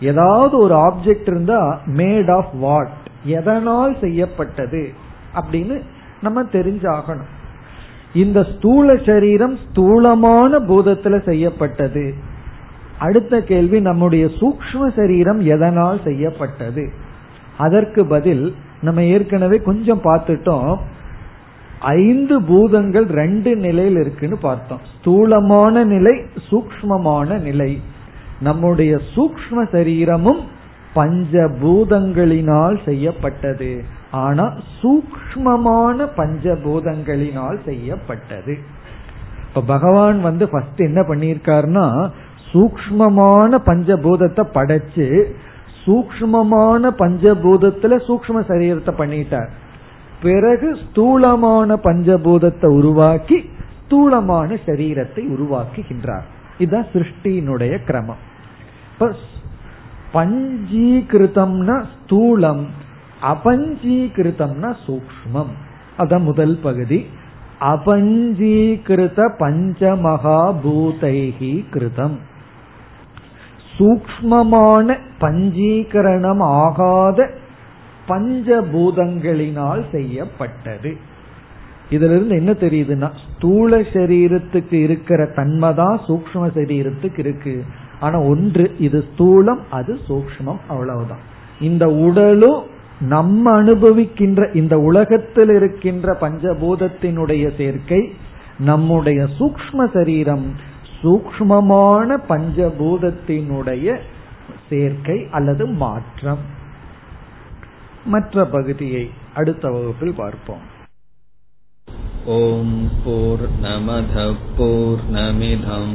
ஏதாவது ஒரு ஆப்ஜெக்ட் இருந்தா மேட் ஆஃப் வாட் எதனால் செய்யப்பட்டது? அப்படின்னு நம்ம தெரிஞ்சாகணும். இந்த ஸ்தூல சரீரம் ஸ்தூலமான பூதத்துல செய்யப்பட்டது. அடுத்த கேள்வி நம்முடைய சூக்ம சரீரம் எதனால் செய்யப்பட்டது? அதற்கு பதில் நம்ம ஏற்கனவே கொஞ்சம் பார்த்துட்டோம். ஐந்து பூதங்கள் ரெண்டு நிலையில் இருக்குன்னு பார்த்தோம். ஸ்தூலமான நிலை சூக்மமான நிலை. நம்முடைய சூக்ம சரீரமும் பஞ்ச பூதங்களினால் செய்யப்பட்டது. ஆனா சூக்மமான பஞ்சபூதங்களினால் செய்யப்பட்டது. இப்ப பகவான் வந்து ஃபர்ஸ்ட் என்ன பண்ணியிருக்காருன்னா சூக்மமான பஞ்சபூதத்தை படைச்சு சூக்மமான பஞ்சபூதத்துல சூக்ம சரீரத்தை பண்ணிட்டார். பிறகு ஸ்தூலமான பஞ்சபூதத்தை உருவாக்கி ஸ்தூலமான சரீரத்தை உருவாக்குகின்றார். இதுதான் சிருஷ்டியினுடைய கிரமம். இப்ப பஞ்சீகிருதம்னா ஸ்தூலம் அபஞ்சீகிருத்தம்னா சூக்மம் அதான் முதல் பகுதி. அபஞ்சீகிருத பஞ்சமகாபூதைகி கிருதம் சூக்மமான பஞ்சீகரணம் ஆகாத பஞ்சபூதங்களினால் செய்யப்பட்டது. இதுல இருந்து என்ன தெரியுதுன்னா ஸ்தூல சரீரத்துக்கு இருக்கிற தன்மை தான் சூக்ம சரீரத்துக்கு இருக்கு. ஆனா ஒன்று இது ஸ்தூலம் அது சூக்மம் அவ்வளவுதான். இந்த உடலும் நம்ம அனுபவிக்கின்ற இந்த உலகத்தில் இருக்கின்ற பஞ்சபூதத்தினுடைய சேர்க்கை நம்முடைய சூக்ம சரீரம் சூக்மமான பஞ்சபூதத்தினுடைய சேர்க்கை அல்லது மாற்றம். மற்ற பகுதியை அடுத்த வகுப்பில் பார்ப்போம். ஓம் போர் நமத போர் நமிதம்